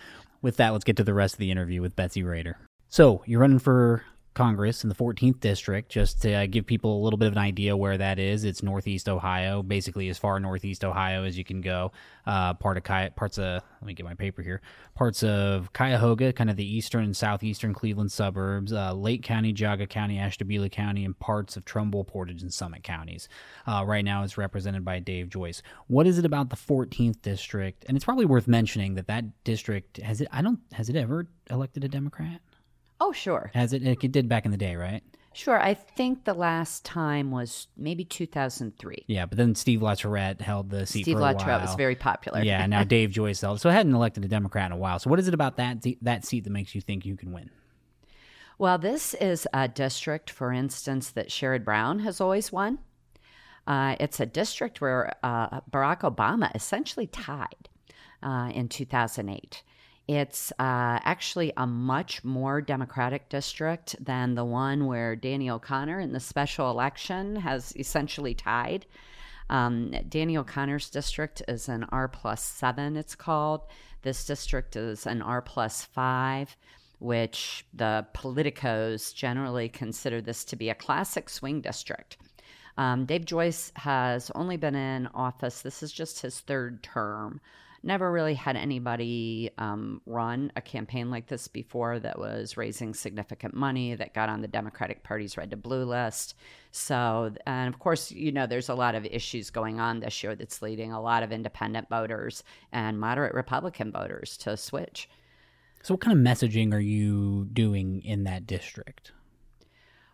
Speaker 1: With that, let's get to the rest of the interview with Betsy Rader. So, you're running for Congress in the 14th District. Just to uh, give people a little bit of an idea where that is, it's Northeast Ohio, basically as far Northeast Ohio as you can go. Uh, part of Ki- parts of let me get my paper here. Parts of Cuyahoga, kind of the eastern and southeastern Cleveland suburbs, uh, Lake County, Geauga County, Ashtabula County, and parts of Trumbull, Portage, and Summit counties. Uh, right now, it's represented by Dave Joyce. What is it about the 14th district? And it's probably worth mentioning that that district has it. I don't has it ever elected a Democrat?
Speaker 4: Oh, sure.
Speaker 1: Has it? It did back in the day, right?
Speaker 4: Sure. I think the last time was maybe 2003.
Speaker 1: Yeah, but then Steve LaTourette held the seat
Speaker 4: Steve
Speaker 1: for a
Speaker 4: Latourette was very popular.
Speaker 1: Yeah, now Dave Joyce held. So it hadn't elected a Democrat in a while. So what is it about that that seat that makes you think you can win?
Speaker 4: Well, this is a district, for instance, that Sherrod Brown has always won. Uh, it's a district where uh, Barack Obama essentially tied uh, in 2008. It's uh, actually a much more Democratic district than the one where Danny O'Connor in the special election has essentially tied. Um, Danny O'Connor's district is an R plus seven, it's called. This district is an R plus five, which the politicos generally consider this to be a classic swing district. Um, Dave Joyce has only been in office, this is just his third term. Never really had anybody um, run a campaign like this before that was raising significant money, that got on the Democratic Party's red to blue list. So, and of course, you know, there's a lot of issues going on this year that's leading a lot of independent voters and moderate Republican voters to switch.
Speaker 1: So what kind of messaging are you doing in that district?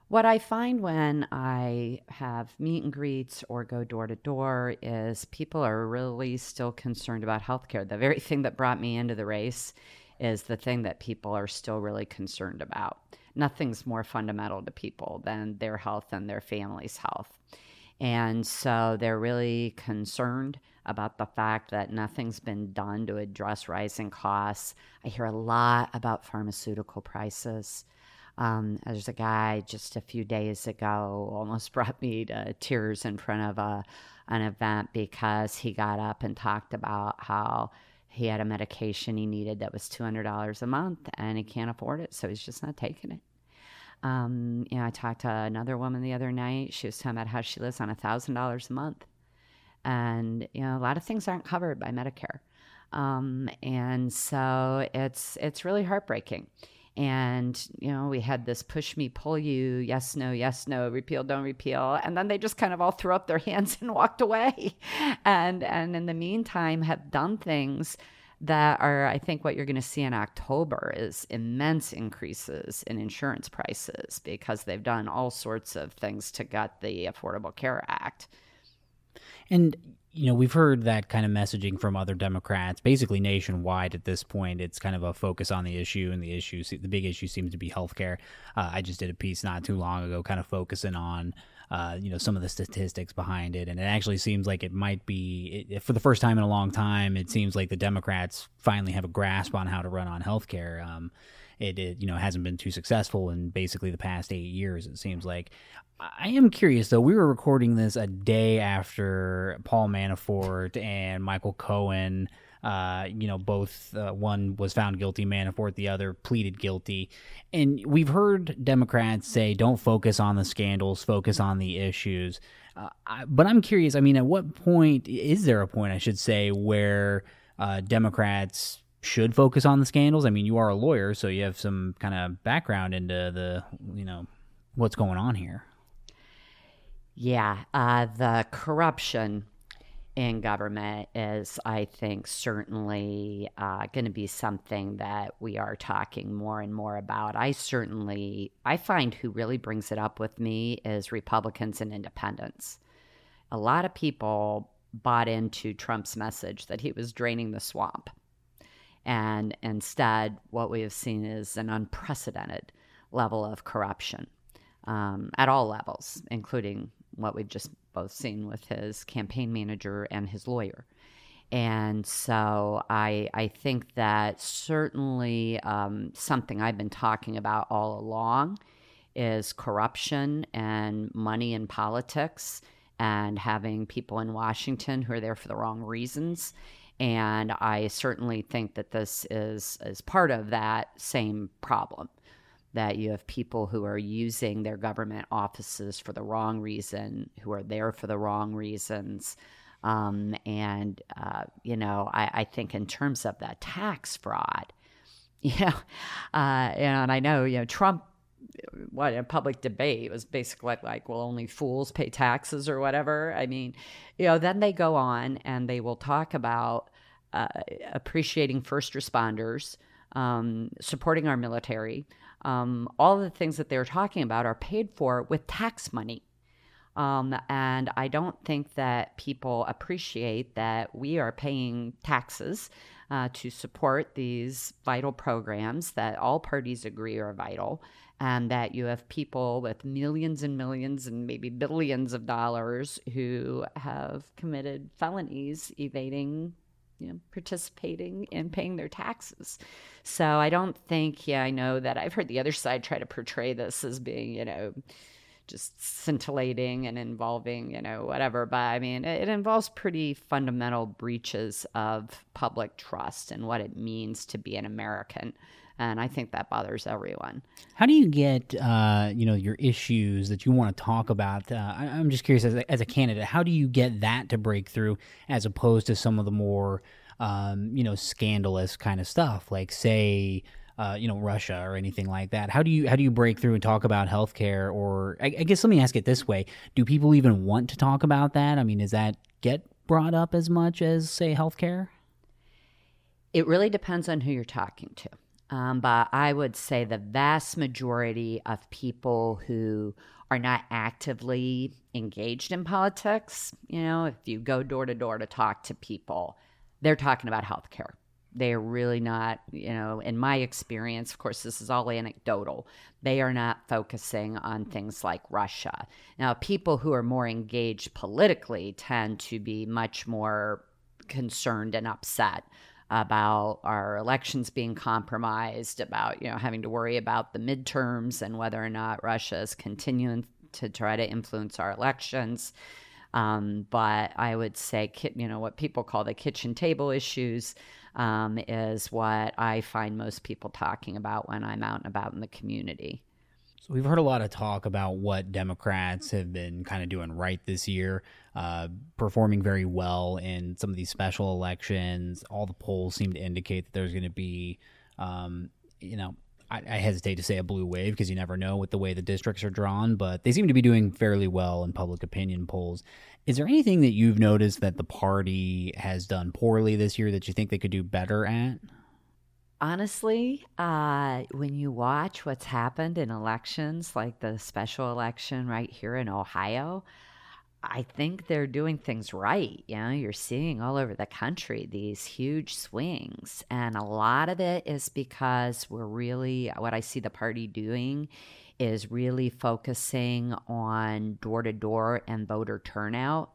Speaker 4: What I find when I have meet and greets or go door to door is people are really still concerned about healthcare. The very thing that brought me into the race is the thing that people are still really concerned about. Nothing's more fundamental to people than their health and their family's health. And so they're really concerned about the fact that nothing's been done to address rising costs. I hear a lot about pharmaceutical prices. Um, there's a guy just a few days ago almost brought me to tears in front of a an event because he got up and talked about how he had a medication he needed that was two hundred dollars a month and he can't afford it, so he's just not taking it. Um, you know, I talked to another woman the other night. She was talking about how she lives on a thousand dollars a month, and you know, a lot of things aren't covered by Medicare, um, and so it's it's really heartbreaking. And you know, we had this push me, pull you, yes, no, yes, no, repeal, don't repeal, and then they just kind of all threw up their hands and walked away, and and in the meantime have done things that are I think what you're going to see in October is immense increases in insurance prices because they've done all sorts of things to gut the Affordable Care Act.
Speaker 1: And you know, we've heard that kind of messaging from other Democrats, basically nationwide at this point. It's kind of a focus on the issue, and the issue, the big issue seems to be healthcare. Uh, I just did a piece not too long ago, kind of focusing on, uh, you know, some of the statistics behind it, and it actually seems like it might be, it, for the first time in a long time, it seems like the Democrats finally have a grasp on how to run on healthcare. Um, it, it, you know hasn't been too successful in basically the past eight years. It seems like. I am curious though. We were recording this a day after Paul Manafort and Michael Cohen. Uh, you know, both uh, one was found guilty, Manafort, the other pleaded guilty. And we've heard Democrats say, don't focus on the scandals, focus on the issues. Uh, I, but I'm curious, I mean, at what point is there a point, I should say, where uh, Democrats should focus on the scandals? I mean, you are a lawyer, so you have some kind of background into the, you know, what's going on here.
Speaker 4: Yeah, uh, the corruption in government is, I think, certainly uh, going to be something that we are talking more and more about. I certainly, I find who really brings it up with me is Republicans and independents. A lot of people bought into Trump's message that he was draining the swamp. And instead, what we have seen is an unprecedented level of corruption um, at all levels, including what we've just both seen with his campaign manager and his lawyer. And so I, I think that certainly um, something I've been talking about all along is corruption and money in politics and having people in Washington who are there for the wrong reasons. And I certainly think that this is, is part of that same problem that you have people who are using their government offices for the wrong reason, who are there for the wrong reasons. Um, and, uh, you know, I, I, think in terms of the tax fraud, you know, uh, and I know, you know, Trump, what a public debate was basically like, well, only fools pay taxes or whatever. I mean, you know, then they go on and they will talk about uh, appreciating first responders, um, supporting our military, um, all the things that they're talking about are paid for with tax money. Um, and I don't think that people appreciate that we are paying taxes uh, to support these vital programs that all parties agree are vital, and that you have people with millions and millions and maybe billions of dollars who have committed felonies evading you know, participating in paying their taxes. So I don't think, yeah, I know that I've heard the other side try to portray this as being, you know, just scintillating and involving, you know, whatever. But I mean, it, it involves pretty fundamental breaches of public trust and what it means to be an American and I think that bothers everyone.
Speaker 1: How do you get, uh, you know, your issues that you want to talk about? Uh, I, am just curious, as a, as a, candidate, how do you get that to break through as opposed to some of the more, um, you know, scandalous kind of stuff, like say, uh, you know, Russia or anything like that? How do you how do you break through and talk about healthcare? Or I, I guess let me ask it this way: Do people even want to talk about that? I mean, does that get brought up as much as say healthcare?
Speaker 4: It really depends on who you're talking to. Um, but I would say the vast majority of people who are not actively engaged in politics, you know, if you go door to door to talk to people, they're talking about healthcare. They're really not, you know, in my experience, of course, this is all anecdotal. They are not focusing on things like Russia. Now, people who are more engaged politically tend to be much more concerned and upset about our elections being compromised, about you know having to worry about the midterms and whether or not Russia is continuing to try to influence our elections. Um, but I would say, you know, what people call the kitchen table issues um, is what I find most people talking about when I'm out and about in the community.
Speaker 1: So we've heard a lot of talk about what Democrats have been kind of doing right this year, uh, performing very well in some of these special elections. All the polls seem to indicate that there's going to be, um, you know, I, I, hesitate to say a blue wave because you never know with the way the districts are drawn, but they seem to be doing fairly well in public opinion polls. Is there anything that you've noticed that the party has done poorly this year that you think they could do better at?
Speaker 4: Honestly, uh, when you watch what's happened in elections, like the special election right here in Ohio, I think they're doing things right. You know, you're seeing all over the country these huge swings. And a lot of it is because we're really, what I see the party doing is really focusing on door to door and voter turnout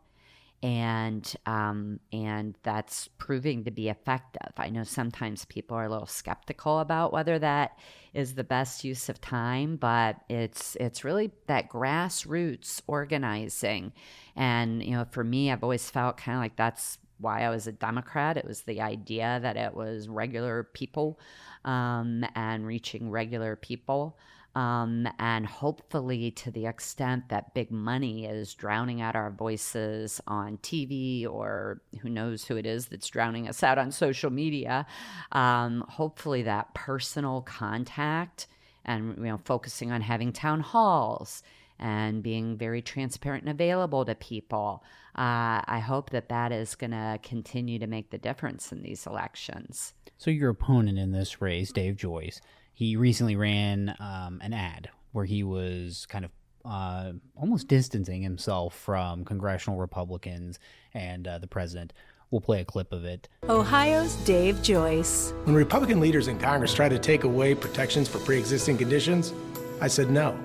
Speaker 4: and um, and that's proving to be effective. I know sometimes people are a little skeptical about whether that is the best use of time, but it's it's really that grassroots organizing, and you know, for me, I've always felt kind of like that's why I was a Democrat. It was the idea that it was regular people um, and reaching regular people. Um, and hopefully, to the extent that big money is drowning out our voices on TV or who knows who it is that's drowning us out on social media, um, hopefully that personal contact and you know focusing on having town halls and being very transparent and available to people. Uh, I hope that that is going to continue to make the difference in these elections.
Speaker 1: So, your opponent in this race, Dave Joyce, he recently ran um, an ad where he was kind of uh, almost distancing himself from congressional Republicans and uh, the president. We'll play a clip of it.
Speaker 5: Ohio's Dave Joyce.
Speaker 6: When Republican leaders in Congress tried to take away protections for pre existing conditions, I said no.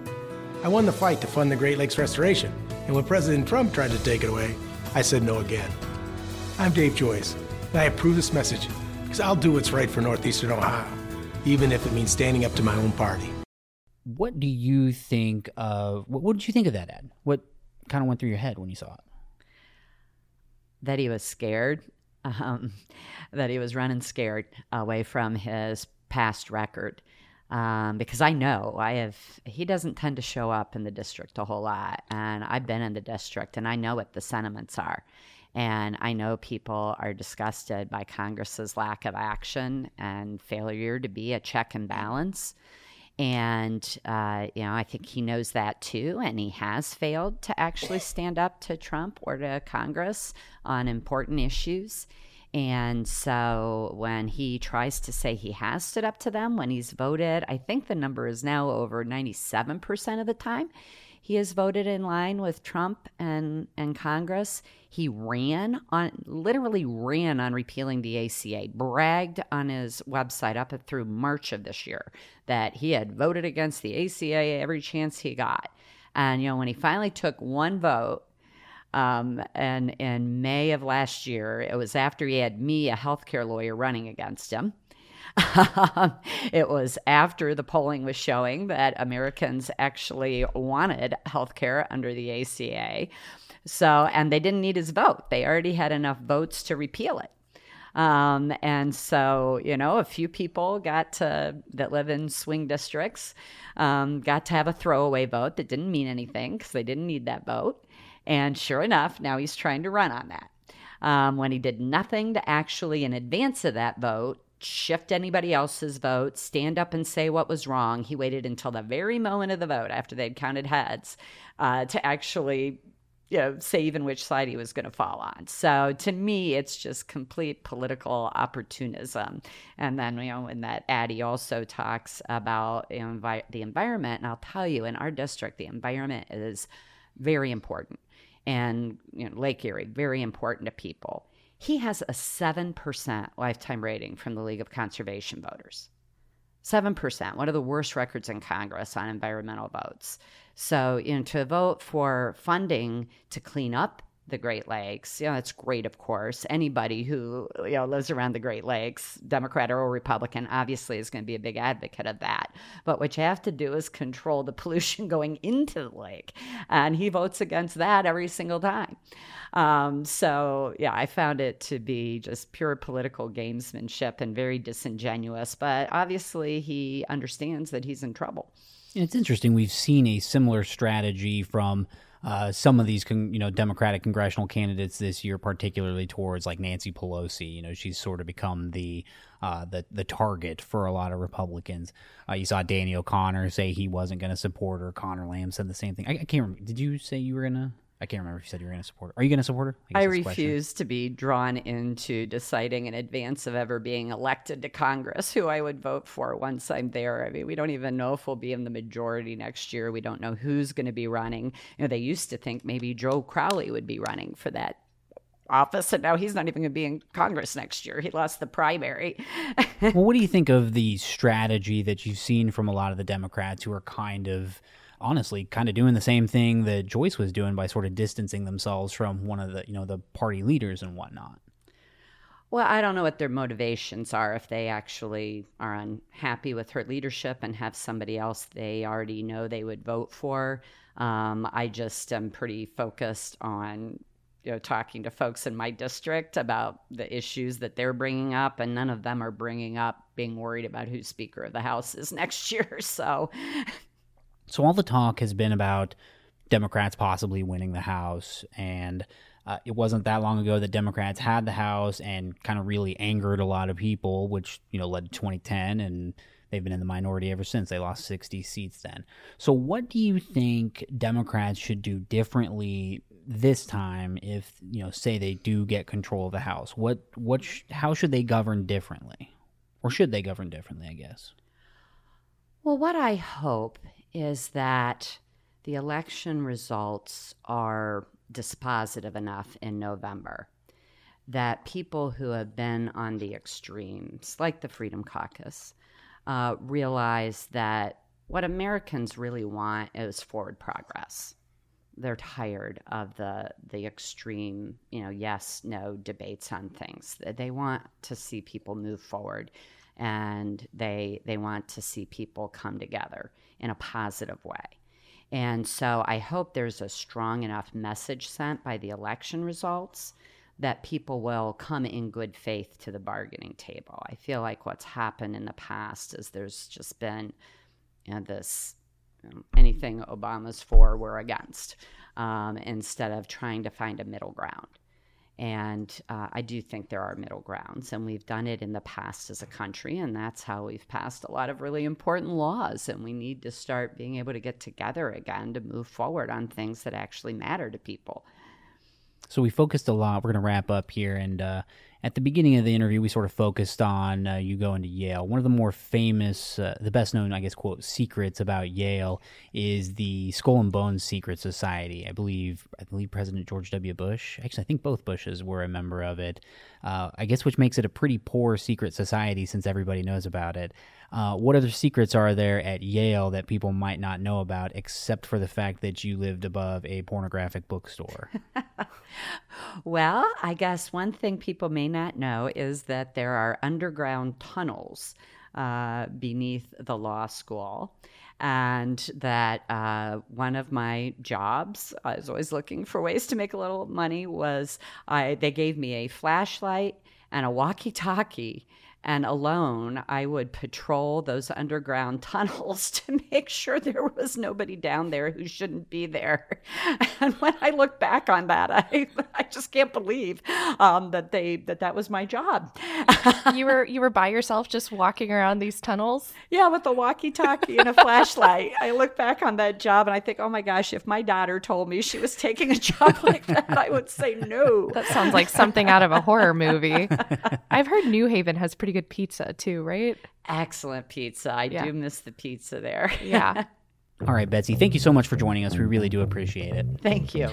Speaker 6: I won the fight to fund the Great Lakes restoration, and when President Trump tried to take it away, I said no again. I'm Dave Joyce, and I approve this message because I'll do what's right for Northeastern Ohio even if it means standing up to my own party.
Speaker 1: What do you think of what, what did you think of that ad? What kind of went through your head when you saw it?
Speaker 4: That he was scared, um, that he was running scared away from his past record. Um, because I know I have, he doesn't tend to show up in the district a whole lot. And I've been in the district and I know what the sentiments are. And I know people are disgusted by Congress's lack of action and failure to be a check and balance. And, uh, you know, I think he knows that too. And he has failed to actually stand up to Trump or to Congress on important issues. And so when he tries to say he has stood up to them, when he's voted, I think the number is now over 97% of the time he has voted in line with Trump and, and Congress. He ran on, literally ran on repealing the ACA, bragged on his website up through March of this year that he had voted against the ACA every chance he got. And, you know, when he finally took one vote, um, and in May of last year, it was after he had me, a healthcare lawyer, running against him. it was after the polling was showing that Americans actually wanted health care under the ACA. So, and they didn't need his vote. They already had enough votes to repeal it. Um, and so, you know, a few people got to, that live in swing districts, um, got to have a throwaway vote that didn't mean anything because they didn't need that vote. And sure enough, now he's trying to run on that. Um, when he did nothing to actually, in advance of that vote, shift anybody else's vote, stand up and say what was wrong. He waited until the very moment of the vote after they'd counted heads uh, to actually you know, say even which side he was going to fall on. So to me, it's just complete political opportunism. And then, you know, in that ad, he also talks about envi- the environment. And I'll tell you, in our district, the environment is very important. And you know, Lake Erie, very important to people. He has a 7% lifetime rating from the League of Conservation Voters. 7%, one of the worst records in Congress on environmental votes. So, you know, to vote for funding to clean up the Great Lakes. You know, it's great, of course. Anybody who you know lives around the Great Lakes, Democrat or Republican, obviously is going to be a big advocate of that. But what you have to do is control the pollution going into the lake, and he votes against that every single time. Um, so yeah, I found it to be just pure political gamesmanship and very disingenuous. But obviously, he understands that he's in trouble.
Speaker 1: It's interesting. We've seen a similar strategy from uh, some of these, con- you know, Democratic congressional candidates this year, particularly towards like Nancy Pelosi. You know, she's sort of become the uh, the the target for a lot of Republicans. Uh, you saw Danny O'Connor say he wasn't going to support her. Conor Lamb said the same thing. I, I, can't remember. Did you say you were gonna? I can't remember if you said you were going to support her. Are you going to support her?
Speaker 4: I,
Speaker 1: guess that's the question.
Speaker 4: refuse to be drawn into deciding in advance of ever being elected to Congress who I would vote for once I'm there. I mean, we don't even know if we'll be in the majority next year. We don't know who's going to be running. You know, they used to think maybe Joe Crowley would be running for that office, and now he's not even going to be in Congress next year. He lost the primary.
Speaker 1: well, what do you think of the strategy that you've seen from a lot of the Democrats who are kind of honestly kind of doing the same thing that Joyce was doing by sort of distancing themselves from one of the, you know, the party leaders and whatnot?
Speaker 4: Well, I don't know what their motivations are if they actually are unhappy with her leadership and have somebody else they already know they would vote for. Um, I just am pretty focused on you know talking to folks in my district about the issues that they're bringing up and none of them are bringing up being worried about who speaker of the house is next year so
Speaker 1: so all the talk has been about democrats possibly winning the house and uh, it wasn't that long ago that democrats had the house and kind of really angered a lot of people which you know led to 2010 and they've been in the minority ever since. They lost 60 seats then. So what do you think democrats should do differently this time if you know say they do get control of the house? What what sh- how should they govern differently? Or should they govern differently i guess?
Speaker 4: Well what i hope is that the election results are dispositive enough in november that people who have been on the extremes like the freedom caucus uh, realize that what americans really want is forward progress they're tired of the the extreme, you know, yes, no debates on things. They want to see people move forward and they they want to see people come together in a positive way. And so I hope there's a strong enough message sent by the election results that people will come in good faith to the bargaining table. I feel like what's happened in the past is there's just been you know, this anything Obama's for, we're against, um, instead of trying to find a middle ground. And uh, I do think there are middle grounds, and we've done it in the past as a country, and that's how we've passed a lot of really important laws. And we need to start being able to get together again to move forward on things that actually matter to people.
Speaker 1: So we focused a lot. We're going to wrap up here, and uh, at the beginning of the interview, we sort of focused on uh, you going to Yale. One of the more famous, uh, the best known, I guess, quote, secrets about Yale is the Skull and Bones Secret Society. I believe, I believe President George W. Bush, actually, I think both Bushes were a member of it. Uh, I guess, which makes it a pretty poor secret society since everybody knows about it. Uh, what other secrets are there at Yale that people might not know about, except for the fact that you lived above a pornographic bookstore?
Speaker 4: well, I guess one thing people may not know is that there are underground tunnels uh, beneath the law school. And that uh, one of my jobs, I was always looking for ways to make a little money, was I, they gave me a flashlight and a walkie talkie and alone I would patrol those underground tunnels to make sure there was nobody down there who shouldn't be there. And when I look back on that, I I just can't believe um, that they that that was my job.
Speaker 2: you were you were by yourself just walking around these tunnels.
Speaker 4: Yeah, with a walkie-talkie and a flashlight. I look back on that job and I think, oh my gosh, if my daughter told me she was taking a job like that, I would say no.
Speaker 2: That sounds like something out of a horror movie. I've heard New Haven has pretty good pizza too, right?
Speaker 4: Excellent pizza. I yeah. do miss the pizza there.
Speaker 2: Yeah.
Speaker 1: All right, Betsy, thank you so much for joining us. We really do appreciate it.
Speaker 4: Thank you.